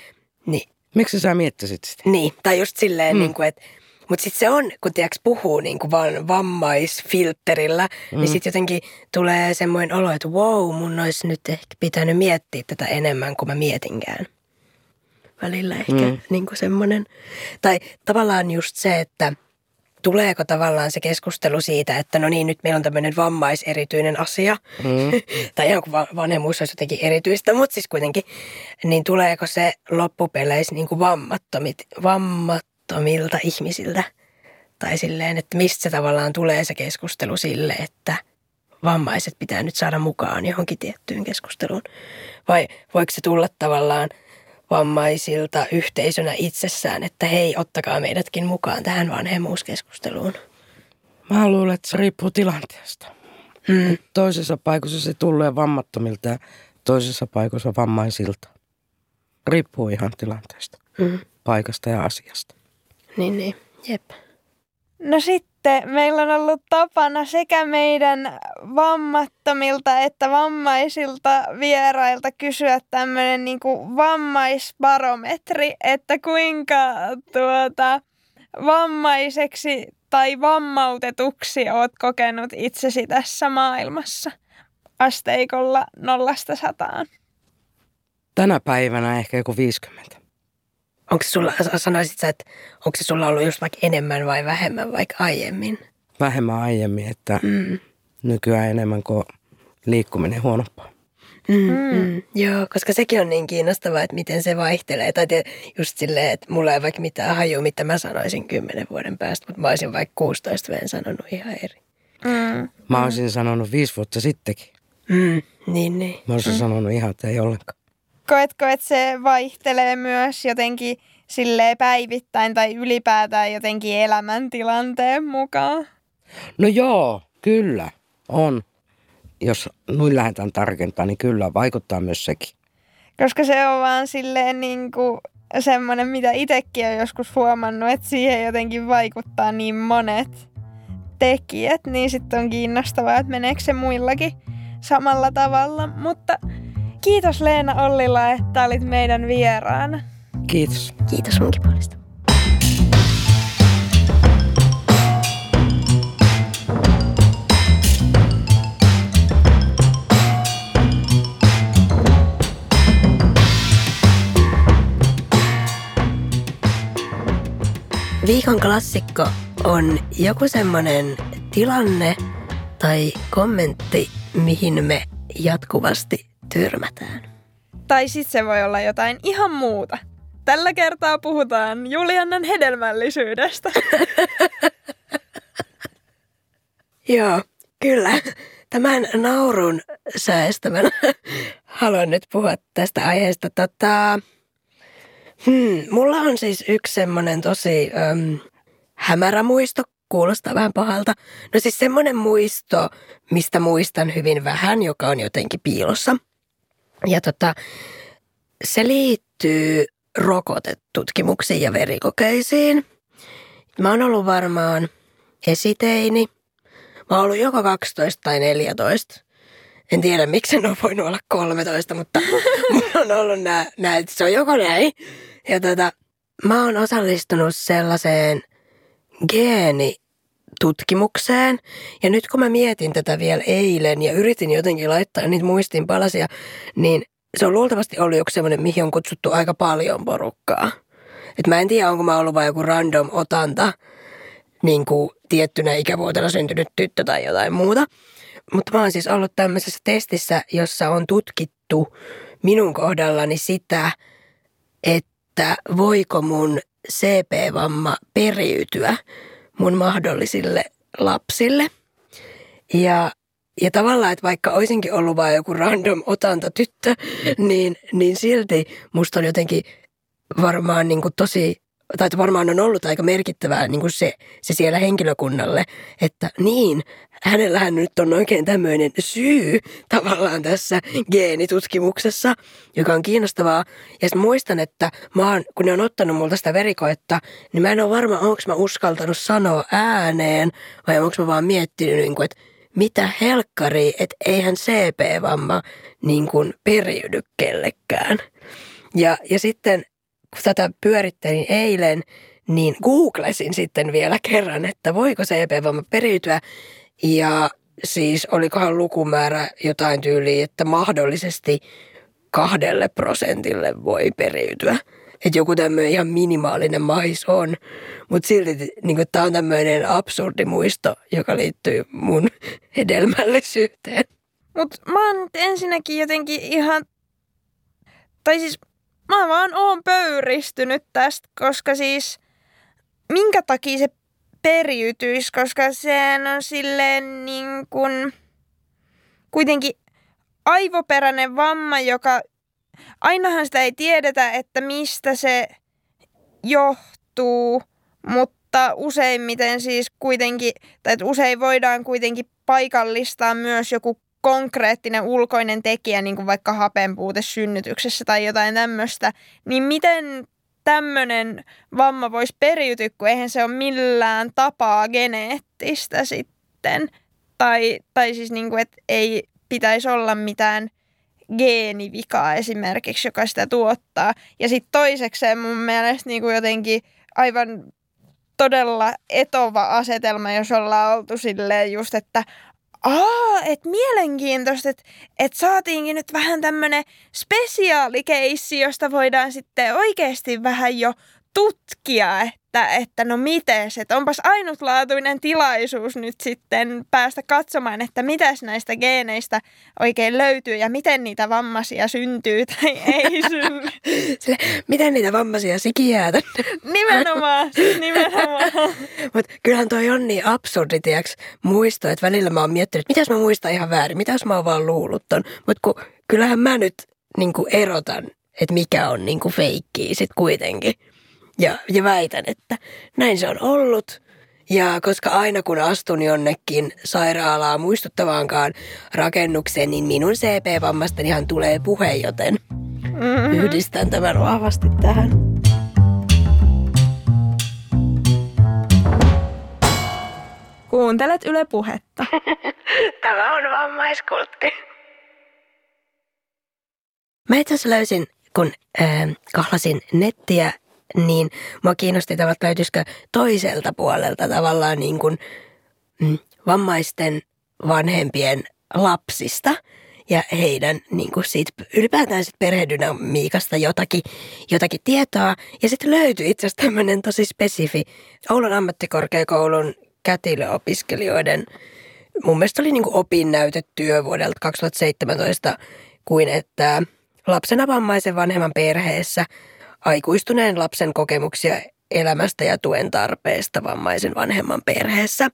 niin, Miksi sä miettisit sitä? niin. tai just silleen, mm. niin kuin, että mutta sitten se on, kun tiedätkö, puhuu niin kuin vaan vammaisfilterillä, mm. niin sitten jotenkin tulee semmoinen olo, että wow, mun olisi nyt ehkä pitänyt miettiä tätä enemmän kuin mä mietinkään. Välillä ehkä mm. Mm. niin kuin semmoinen. Tai tavallaan just se, että tuleeko tavallaan se keskustelu siitä, että no niin, nyt meillä on tämmöinen vammaiserityinen asia. Mm. tai ihan kuin va- vanhemmuus olisi jotenkin erityistä, mutta siis kuitenkin, niin tuleeko se loppupeleissä niin kuin vammattomit, vammattomilta ihmisiltä? Tai silleen, että mistä se tavallaan tulee se keskustelu sille, että vammaiset pitää nyt saada mukaan johonkin tiettyyn keskusteluun? Vai voiko se tulla tavallaan vammaisilta yhteisönä itsessään, että hei, ottakaa meidätkin mukaan tähän vanhemmuuskeskusteluun? Mä luulen, että se riippuu tilanteesta. Mm. Toisessa paikassa se tulee vammattomilta ja toisessa paikassa vammaisilta. Riippuu ihan tilanteesta, Mm. paikasta ja asiasta. Niin, niin. Jep. No sitten meillä on ollut tapana sekä meidän vammattomilta että vammaisilta vierailta kysyä tämmöinen niinku vammaisbarometri, että kuinka tuota, vammaiseksi tai vammautetuksi oot kokenut itsesi tässä maailmassa asteikolla nollasta sataan. Tänä päivänä ehkä joku 50. Onko sulla, sanoisit sä, että onko se sulla ollut just vaikka enemmän vai vähemmän vaikka aiemmin? Vähemmän aiemmin, että Mm. nykyään enemmän kuin liikkuminen huonompaa. Mm, mm. Mm. Joo, koska sekin on niin kiinnostavaa, että miten se vaihtelee. Tai just silleen, että mulla ei vaikka mitään hajua, mitä mä sanoisin kymmenen vuoden päästä, mutta mä olisin vaikka 16 vuoden sanonut ihan eri. Mm. Mä olisin sanonut viisi vuotta sittenkin. Mm. Niin, niin. Mä olisin sanonut ihan, että ei ollenkaan. Koetko, että se vaihtelee myös jotenkin silleen päivittäin tai ylipäätään jotenkin elämäntilanteen mukaan? No joo, kyllä, on. Jos noin lähdetään tarkentamaan, niin kyllä vaikuttaa myös sekin. Koska se on vaan silleen niin kuin semmoinen, mitä itsekin on joskus huomannut, että siihen jotenkin vaikuttaa niin monet tekijät, niin sitten on kiinnostavaa, että meneekö se muillakin samalla tavalla. Mutta kiitos Leena Ollila, että olit meidän vieraana. Kiitos. Kiitos munkin puolesta. Viikon klassikko on joku semmoinen tilanne tai kommentti, mihin me jatkuvasti törmätään. Tai sitten se voi olla jotain ihan muuta. Tällä kertaa puhutaan Juliannan hedelmällisyydestä. Joo, kyllä. Tämän naurun säästämänä haluan nyt puhua tästä aiheesta. Tota, hmm, mulla on siis yksi semmoinen tosi äm, hämärä muisto kuulostaa vähän pahalta. No siis semmoinen muisto, mistä muistan hyvin vähän, joka on jotenkin piilossa. Ja tota, se liittyy rokotetutkimuksiin ja verikokeisiin. Mä oon ollut varmaan esiteini. Mä oon ollut joko 12 tai 14. En tiedä, miksi en ole voinut olla 13, mutta mulla on ollut nää, nää se on joko näin. Ja tota, mä oon osallistunut sellaiseen geenitutkimukseen. Ja nyt kun mä mietin tätä vielä eilen ja yritin jotenkin laittaa niitä muistinpalasia, niin se on luultavasti ollut joku semmoinen, mihin on kutsuttu aika paljon porukkaa. Et mä en tiedä, onko mä ollut vain joku random otanta, niin kuin tiettynä ikävuotena syntynyt tyttö tai jotain muuta. Mutta mä oon siis ollut tämmöisessä testissä, jossa on tutkittu minun kohdallani sitä, että voiko mun CP-vamma periytyä mun mahdollisille lapsille. Ja, ja tavallaan, että vaikka olisinkin ollut vain joku random otanta tyttö, niin, niin silti musta on jotenkin varmaan niin kuin tosi tai varmaan on ollut aika merkittävää niin kuin se, se siellä henkilökunnalle, että niin, hänellähän nyt on oikein tämmöinen syy tavallaan tässä geenitutkimuksessa, joka on kiinnostavaa. Ja sitten muistan, että mä oon, kun ne on ottanut multa sitä verikoetta, niin mä en ole varma, onko mä uskaltanut sanoa ääneen vai onko mä vaan miettinyt, niin kuin, että mitä helkkari, että eihän CP-vamma niin kuin periydy kellekään. Ja, ja sitten kun tätä pyörittelin eilen, niin googlesin sitten vielä kerran, että voiko CP-vamma periytyä. Ja siis olikohan lukumäärä jotain tyyliä, että mahdollisesti kahdelle prosentille voi periytyä. Että joku tämmöinen ihan minimaalinen mais on. Mutta silti niin tämä on tämmöinen absurdi muisto, joka liittyy mun hedelmällisyyteen. Mutta mä oon ensinnäkin jotenkin ihan... Tai siis mä vaan oon pöyristynyt tästä, koska siis minkä takia se periytyisi, koska sehän on silleen niin kuin kuitenkin aivoperäinen vamma, joka ainahan sitä ei tiedetä, että mistä se johtuu, mutta useimmiten siis kuitenkin, tai että usein voidaan kuitenkin paikallistaa myös joku konkreettinen ulkoinen tekijä, niin kuin vaikka hapenpuute synnytyksessä tai jotain tämmöistä, niin miten tämmöinen vamma voisi periytyä, kun eihän se ole millään tapaa geneettistä sitten. Tai, tai siis niin kuin, että ei pitäisi olla mitään geenivikaa esimerkiksi, joka sitä tuottaa. Ja sitten toisekseen mun mielestä niin kuin jotenkin aivan todella etova asetelma, jos ollaan oltu silleen just, että Aa, että mielenkiintoista, että et saatiinkin nyt vähän tämmönen spesiaalikeissi, josta voidaan sitten oikeasti vähän jo tutkia, että, että no miten että onpas ainutlaatuinen tilaisuus nyt sitten päästä katsomaan, että mitäs näistä geeneistä oikein löytyy ja miten niitä vammaisia syntyy tai ei synny. Sille, miten niitä vammaisia sikiää Nimenomaan, nimenomaan. Mutta kyllähän toi on niin absurdi, tiiäks, muisto, että välillä mä oon miettinyt, että mitäs mä muistan ihan väärin, mitäs mä oon vaan luullut ton. Mutta kyllähän mä nyt niin erotan, että mikä on niin feikkiä sit kuitenkin. Ja, ja väitän, että näin se on ollut. Ja koska aina kun astun jonnekin sairaalaa muistuttavaankaan rakennukseen, niin minun CP-vammastanihan tulee puhe, joten mm-hmm. yhdistän tämän vahvasti tähän. Kuuntelet Yle Puhetta. Tämä on vammaiskultti. Mä itse asiassa löysin, kun äh, kahlasin nettiä niin mua kiinnosti että löytyisikö toiselta puolelta tavallaan niin kuin mm, vammaisten vanhempien lapsista ja heidän niin kuin siitä, ylipäätään sit perhedynamiikasta jotakin, jotakin tietoa. Ja sitten löytyi itse asiassa tämmöinen tosi spesifi Oulun ammattikorkeakoulun kätilöopiskelijoiden, mun mielestä oli niin kuin opinnäytetyö vuodelta 2017, kuin että lapsena vammaisen vanhemman perheessä – aikuistuneen lapsen kokemuksia elämästä ja tuen tarpeesta vammaisen vanhemman perheessä.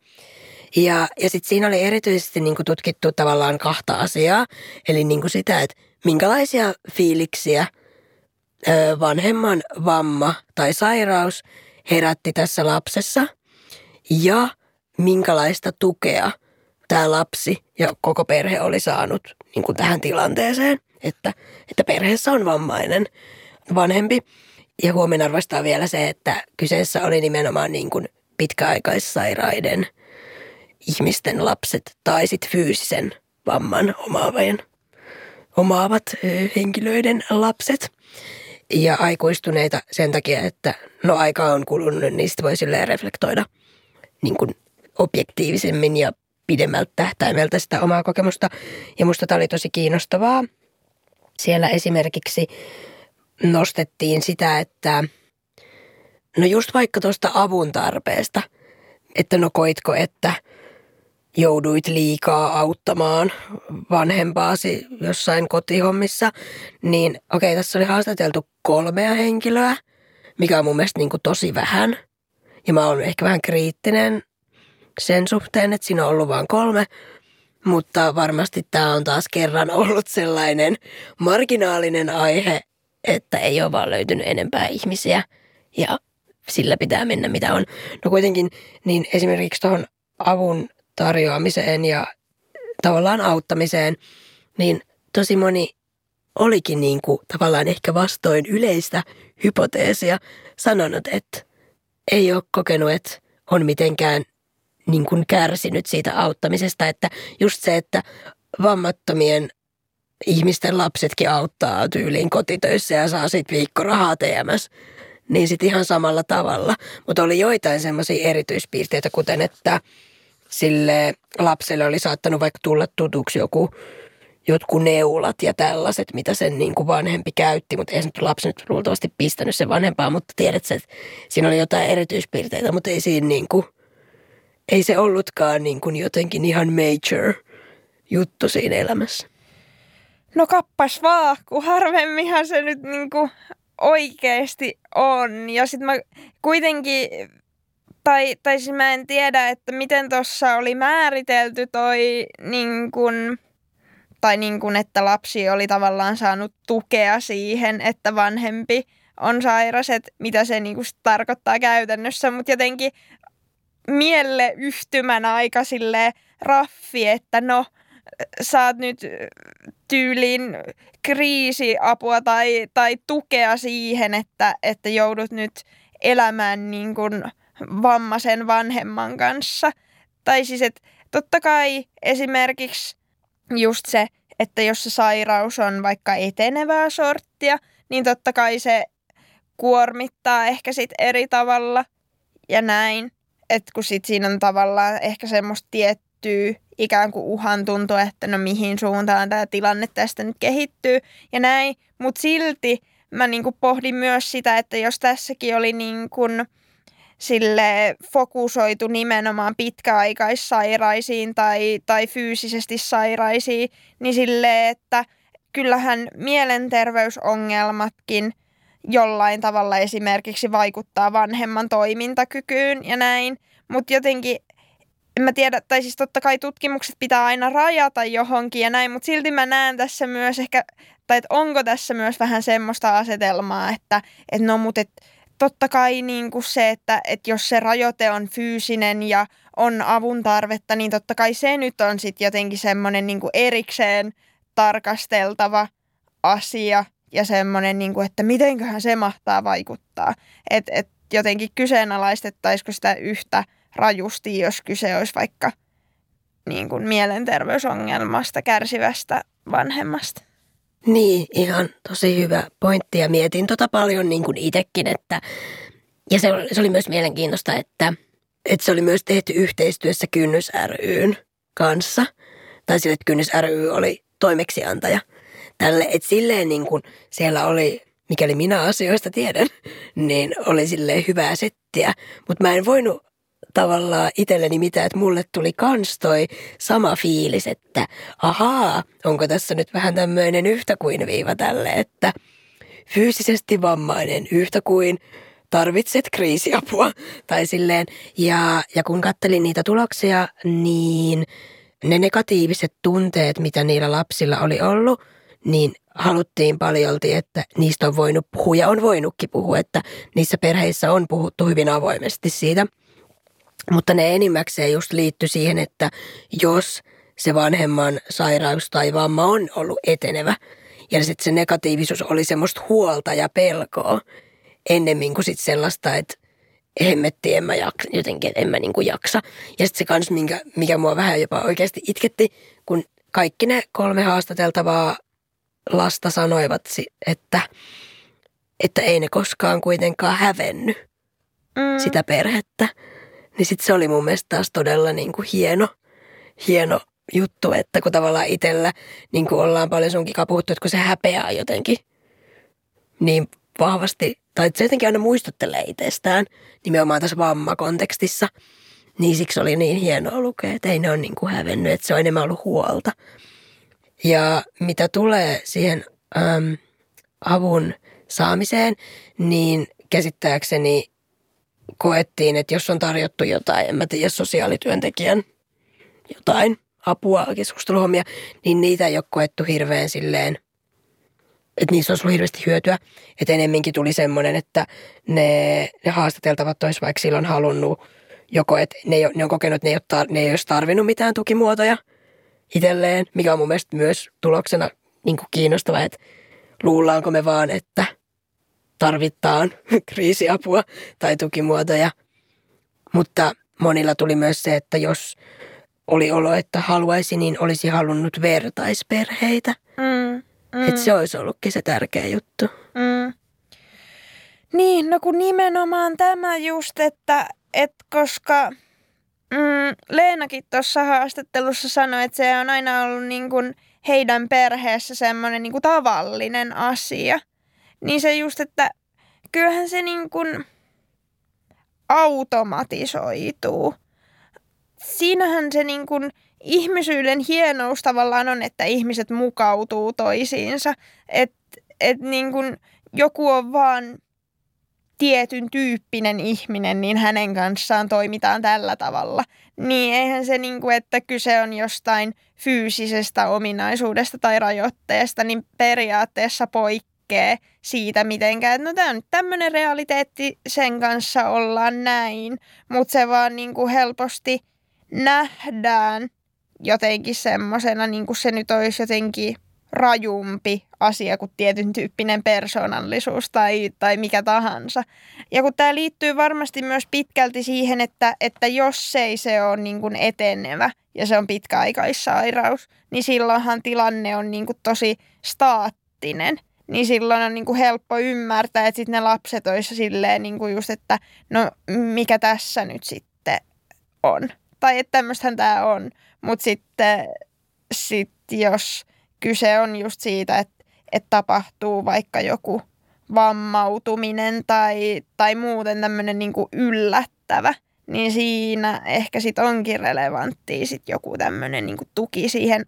Ja, ja sitten siinä oli erityisesti niin kuin tutkittu tavallaan kahta asiaa. Eli niin kuin sitä, että minkälaisia fiiliksiä ö, vanhemman vamma tai sairaus herätti tässä lapsessa. Ja minkälaista tukea tämä lapsi ja koko perhe oli saanut niin kuin tähän tilanteeseen, että, että perheessä on vammainen vanhempi. Ja huomionarvoista vielä se, että kyseessä oli nimenomaan niin kuin pitkäaikaissairaiden ihmisten lapset tai sitten fyysisen vamman omaavien, omaavat henkilöiden lapset. Ja aikuistuneita sen takia, että no aika on kulunut, niin voi silleen reflektoida niin kuin objektiivisemmin ja pidemmältä tähtäimeltä sitä omaa kokemusta. Ja musta tämä oli tosi kiinnostavaa. Siellä esimerkiksi nostettiin sitä, että no just vaikka tuosta avun tarpeesta, että no koitko, että jouduit liikaa auttamaan vanhempaasi jossain kotihommissa, niin okei, okay, tässä oli haastateltu kolmea henkilöä, mikä on mun mielestä niin kuin tosi vähän. Ja mä oon ehkä vähän kriittinen sen suhteen, että siinä on ollut vain kolme, mutta varmasti tämä on taas kerran ollut sellainen marginaalinen aihe, että ei ole vaan löytynyt enempää ihmisiä ja sillä pitää mennä mitä on. No kuitenkin niin esimerkiksi tuohon avun tarjoamiseen ja tavallaan auttamiseen, niin tosi moni olikin niin kuin tavallaan ehkä vastoin yleistä hypoteesia sanonut, että ei ole kokenut, että on mitenkään niin kuin kärsinyt siitä auttamisesta, että just se, että vammattomien ihmisten lapsetkin auttaa tyyliin kotitöissä ja saa sitten viikkorahaa TMS, niin sitten ihan samalla tavalla. Mutta oli joitain semmoisia erityispiirteitä, kuten että sille lapselle oli saattanut vaikka tulla tutuksi joku jotkut neulat ja tällaiset, mitä sen niin kuin vanhempi käytti, mutta ei se nyt lapsi nyt luultavasti pistänyt sen vanhempaa, mutta tiedät että siinä oli jotain erityispiirteitä, mutta ei siinä niin kuin, ei se ollutkaan niin kuin jotenkin ihan major juttu siinä elämässä. No kappas vaan, kun harvemminhan se nyt niin kuin oikeasti on. Ja sitten mä kuitenkin, tai, tai siis mä en tiedä, että miten tuossa oli määritelty toi niin kuin, tai niin kuin, että lapsi oli tavallaan saanut tukea siihen, että vanhempi on sairas, että mitä se niin tarkoittaa käytännössä, mutta jotenkin mielle yhtymän aika raffi, että no, saat nyt tyyliin kriisiapua tai, tai tukea siihen, että, että joudut nyt elämään niin kuin vammaisen vanhemman kanssa. Tai siis, että totta kai esimerkiksi just se, että jos se sairaus on vaikka etenevää sorttia, niin totta kai se kuormittaa ehkä sit eri tavalla ja näin. Että kun sit siinä on tavallaan ehkä semmoista tiettyä ikään kuin uhan tuntua, että no mihin suuntaan tämä tilanne tästä nyt kehittyy ja näin. Mutta silti mä niinku pohdin myös sitä, että jos tässäkin oli niin kuin sille fokusoitu nimenomaan pitkäaikaissairaisiin tai, tai fyysisesti sairaisiin, niin sille, että kyllähän mielenterveysongelmatkin jollain tavalla esimerkiksi vaikuttaa vanhemman toimintakykyyn ja näin, mutta jotenkin en mä tiedä, tai siis totta kai tutkimukset pitää aina rajata johonkin ja näin, mutta silti mä näen tässä myös ehkä, tai että onko tässä myös vähän semmoista asetelmaa, että, että no mutta et, totta kai niin kuin se, että, että jos se rajoite on fyysinen ja on avun tarvetta, niin totta kai se nyt on sitten jotenkin semmoinen niin erikseen tarkasteltava asia ja semmoinen, niin kuin, että mitenköhän se mahtaa vaikuttaa. Että et jotenkin kyseenalaistettaisiko sitä yhtä rajusti, jos kyse olisi vaikka niin kuin mielenterveysongelmasta kärsivästä vanhemmasta. Niin, ihan tosi hyvä pointti ja mietin tota paljon niin kuin itsekin, että ja se oli, se oli myös mielenkiintoista, että, että se oli myös tehty yhteistyössä Kynnys ryn kanssa. Tai sille, että Kynnys ry oli toimeksiantaja tälle, että silleen niin kuin siellä oli, mikäli minä asioista tiedän, niin oli silleen hyvää settiä, mutta mä en voinut tavallaan itselleni mitään, että mulle tuli kans toi sama fiilis, että ahaa, onko tässä nyt vähän tämmöinen yhtä kuin viiva tälle, että fyysisesti vammainen yhtä kuin tarvitset kriisiapua tai silleen. Ja, ja kun kattelin niitä tuloksia, niin ne negatiiviset tunteet, mitä niillä lapsilla oli ollut, niin haluttiin paljolti, että niistä on voinut puhua ja on voinutkin puhua, että niissä perheissä on puhuttu hyvin avoimesti siitä – Mutta ne enimmäkseen just liittyi siihen, että jos se vanhemman sairaus tai vamma on ollut etenevä ja sitten se negatiivisuus oli semmoista huolta ja pelkoa ennemmin kuin sitten sellaista, että hemmetti, en mä jaksa, jotenkin, en mä niinku jaksa. Ja sitten se kans, minkä, mikä mua vähän jopa oikeasti itketti, kun kaikki ne kolme haastateltavaa lasta sanoivat, että, että ei ne koskaan kuitenkaan hävenny mm. sitä perhettä. Niin sitten se oli mun mielestä taas todella niin kuin hieno, hieno juttu, että kun tavallaan itsellä niin kuin ollaan paljon sunkin puhuttu, että kun se häpeää jotenkin niin vahvasti, tai se jotenkin aina muistuttelee itsestään nimenomaan tässä vammakontekstissa, niin siksi oli niin hienoa lukea, että ei ne ole niin kuin hävennyt, että se on enemmän ollut huolta. Ja mitä tulee siihen äm, avun saamiseen, niin käsittääkseni koettiin, että jos on tarjottu jotain, en mä tiedä, sosiaalityöntekijän jotain apua, keskusteluhommia, niin niitä ei ole koettu hirveän silleen, että niissä olisi ollut hirveästi hyötyä. Että enemminkin tuli semmoinen, että ne, ne haastateltavat olisi vaikka silloin halunnut joko, että ne, ne on kokenut, että ne ei, ole tar, ne ei olisi tarvinnut mitään tukimuotoja itselleen, mikä on mun mielestä myös tuloksena niin kiinnostava, että luullaanko me vaan, että tarvitaan kriisiapua tai tukimuotoja. Mutta monilla tuli myös se, että jos oli olo, että haluaisi, niin olisi halunnut vertaisperheitä. Mm, mm. Että se olisi ollutkin se tärkeä juttu. Mm. Niin, no kun nimenomaan tämä just, että, että koska mm, Leenakin tuossa haastattelussa sanoi, että se on aina ollut niin kuin heidän perheessä semmoinen niin kuin tavallinen asia. Niin se just, että kyllähän se niin kuin automatisoituu siinähän se niin kuin ihmisyyden hienous tavallaan on, että ihmiset mukautuu toisiinsa. Että et niin kuin joku on vaan tietyn tyyppinen ihminen, niin hänen kanssaan toimitaan tällä tavalla. Niin eihän se, niin kuin, että kyse on jostain fyysisestä ominaisuudesta tai rajoitteesta, niin periaatteessa poikkeaa siitä mitenkään. No tämä on nyt tämmöinen realiteetti, sen kanssa ollaan näin, mutta se vaan niin kuin helposti – nähdään jotenkin semmoisena, niin kuin se nyt olisi jotenkin rajumpi asia kuin tietyn tyyppinen persoonallisuus tai, tai mikä tahansa. Ja kun tämä liittyy varmasti myös pitkälti siihen, että, että jos ei se ole niin kuin etenevä ja se on pitkäaikaissairaus, niin silloinhan tilanne on niin kuin tosi staattinen. Niin silloin on niin kuin helppo ymmärtää, että sitten ne lapset olisivat silleen niin kuin just, että no mikä tässä nyt sitten on tai että tämmöistähän tämä on. Mutta sitten sit jos kyse on just siitä, että, että tapahtuu vaikka joku vammautuminen tai, tai muuten tämmöinen niinku yllättävä, niin siinä ehkä sit onkin relevanttia sit joku tämmöinen niinku tuki siihen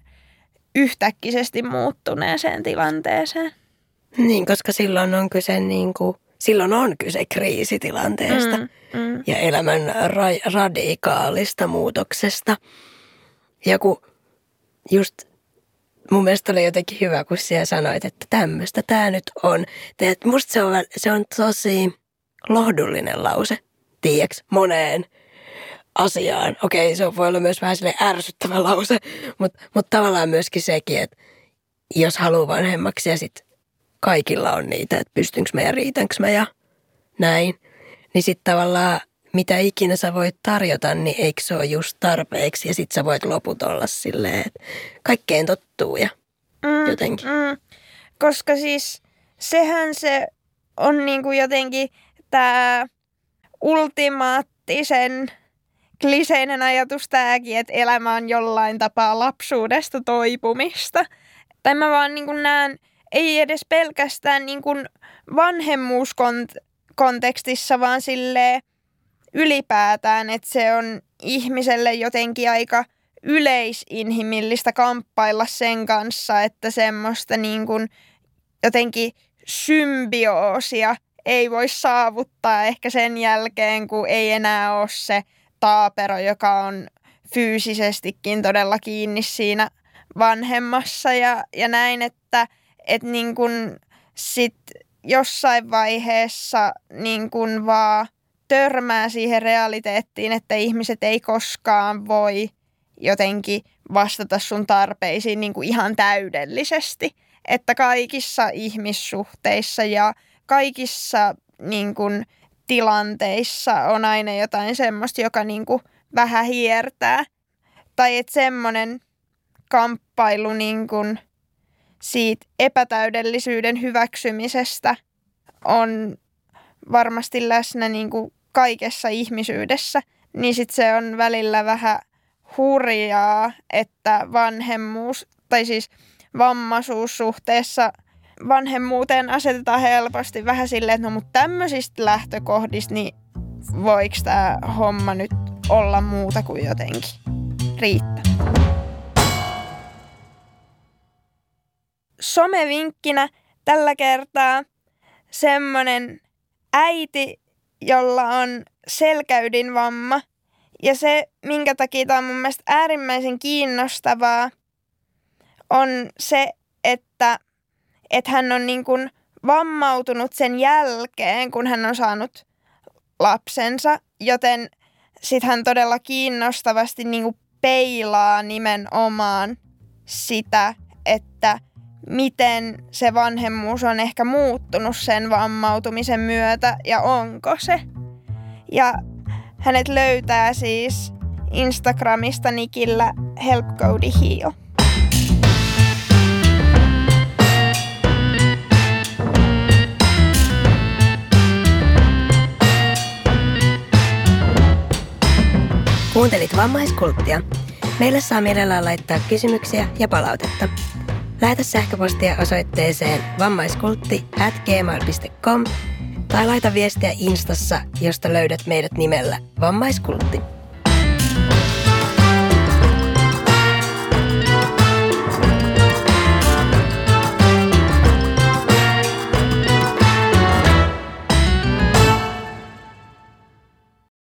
yhtäkkisesti muuttuneeseen tilanteeseen. Niin, koska silloin on kyse niinku silloin on kyse kriisitilanteesta mm, mm. ja elämän ra- radikaalista muutoksesta. Ja kun just mun mielestä oli jotenkin hyvä, kun siellä sanoit, että tämmöistä tämä nyt on. Et musta se on, se on tosi lohdullinen lause, tiiäks, moneen asiaan. Okei, se voi olla myös vähän sille ärsyttävä lause, mutta, mutta tavallaan myöskin sekin, että jos haluaa vanhemmaksi ja sitten kaikilla on niitä, että pystynkö mä ja riitänkö mä ja näin. Niin sitten tavallaan mitä ikinä sä voit tarjota, niin eikö se ole just tarpeeksi. Ja sitten sä voit loput olla silleen, että kaikkeen tottuu ja mm, jotenkin. Mm. Koska siis sehän se on niinku jotenkin tämä ultimaattisen kliseinen ajatus tämäkin, että elämä on jollain tapaa lapsuudesta toipumista. Tai mä vaan niin näen ei edes pelkästään niin kuin vanhemmuuskontekstissa, vaan sille ylipäätään, että se on ihmiselle jotenkin aika yleisinhimillistä kamppailla sen kanssa, että semmoista niin kuin jotenkin symbioosia ei voi saavuttaa ehkä sen jälkeen, kun ei enää ole se taapero, joka on fyysisestikin todella kiinni siinä vanhemmassa. Ja, ja näin, että että niin kun sit jossain vaiheessa niin kun vaan törmää siihen realiteettiin, että ihmiset ei koskaan voi jotenkin vastata sun tarpeisiin niin kuin ihan täydellisesti. Että kaikissa ihmissuhteissa ja kaikissa niin kuin, tilanteissa on aina jotain semmoista, joka niin kuin, vähän hiertää. Tai että semmoinen kamppailu niin kuin, siitä epätäydellisyyden hyväksymisestä on varmasti läsnä niin kuin kaikessa ihmisyydessä, niin sit se on välillä vähän hurjaa, että vanhemmuus, tai siis vammaisuus suhteessa vanhemmuuteen asetetaan helposti vähän silleen, että no mutta tämmöisistä lähtökohdista, niin voiko tämä homma nyt olla muuta kuin jotenkin riittää. Somevinkkinä tällä kertaa semmonen äiti, jolla on selkäydinvamma. Ja se, minkä takia tämä on mun mielestä äärimmäisen kiinnostavaa, on se, että, että hän on niin kuin vammautunut sen jälkeen, kun hän on saanut lapsensa, joten sitten hän todella kiinnostavasti niin kuin peilaa nimenomaan sitä, että miten se vanhemmuus on ehkä muuttunut sen vammautumisen myötä ja onko se. Ja hänet löytää siis Instagramista nikillä Help Cody Heal. Kuuntelit vammaiskulttia. Meille saa mielellään laittaa kysymyksiä ja palautetta. Lähetä sähköpostia osoitteeseen vammaiskultti at gmail.com tai laita viestiä Instassa, josta löydät meidät nimellä Vammaiskultti.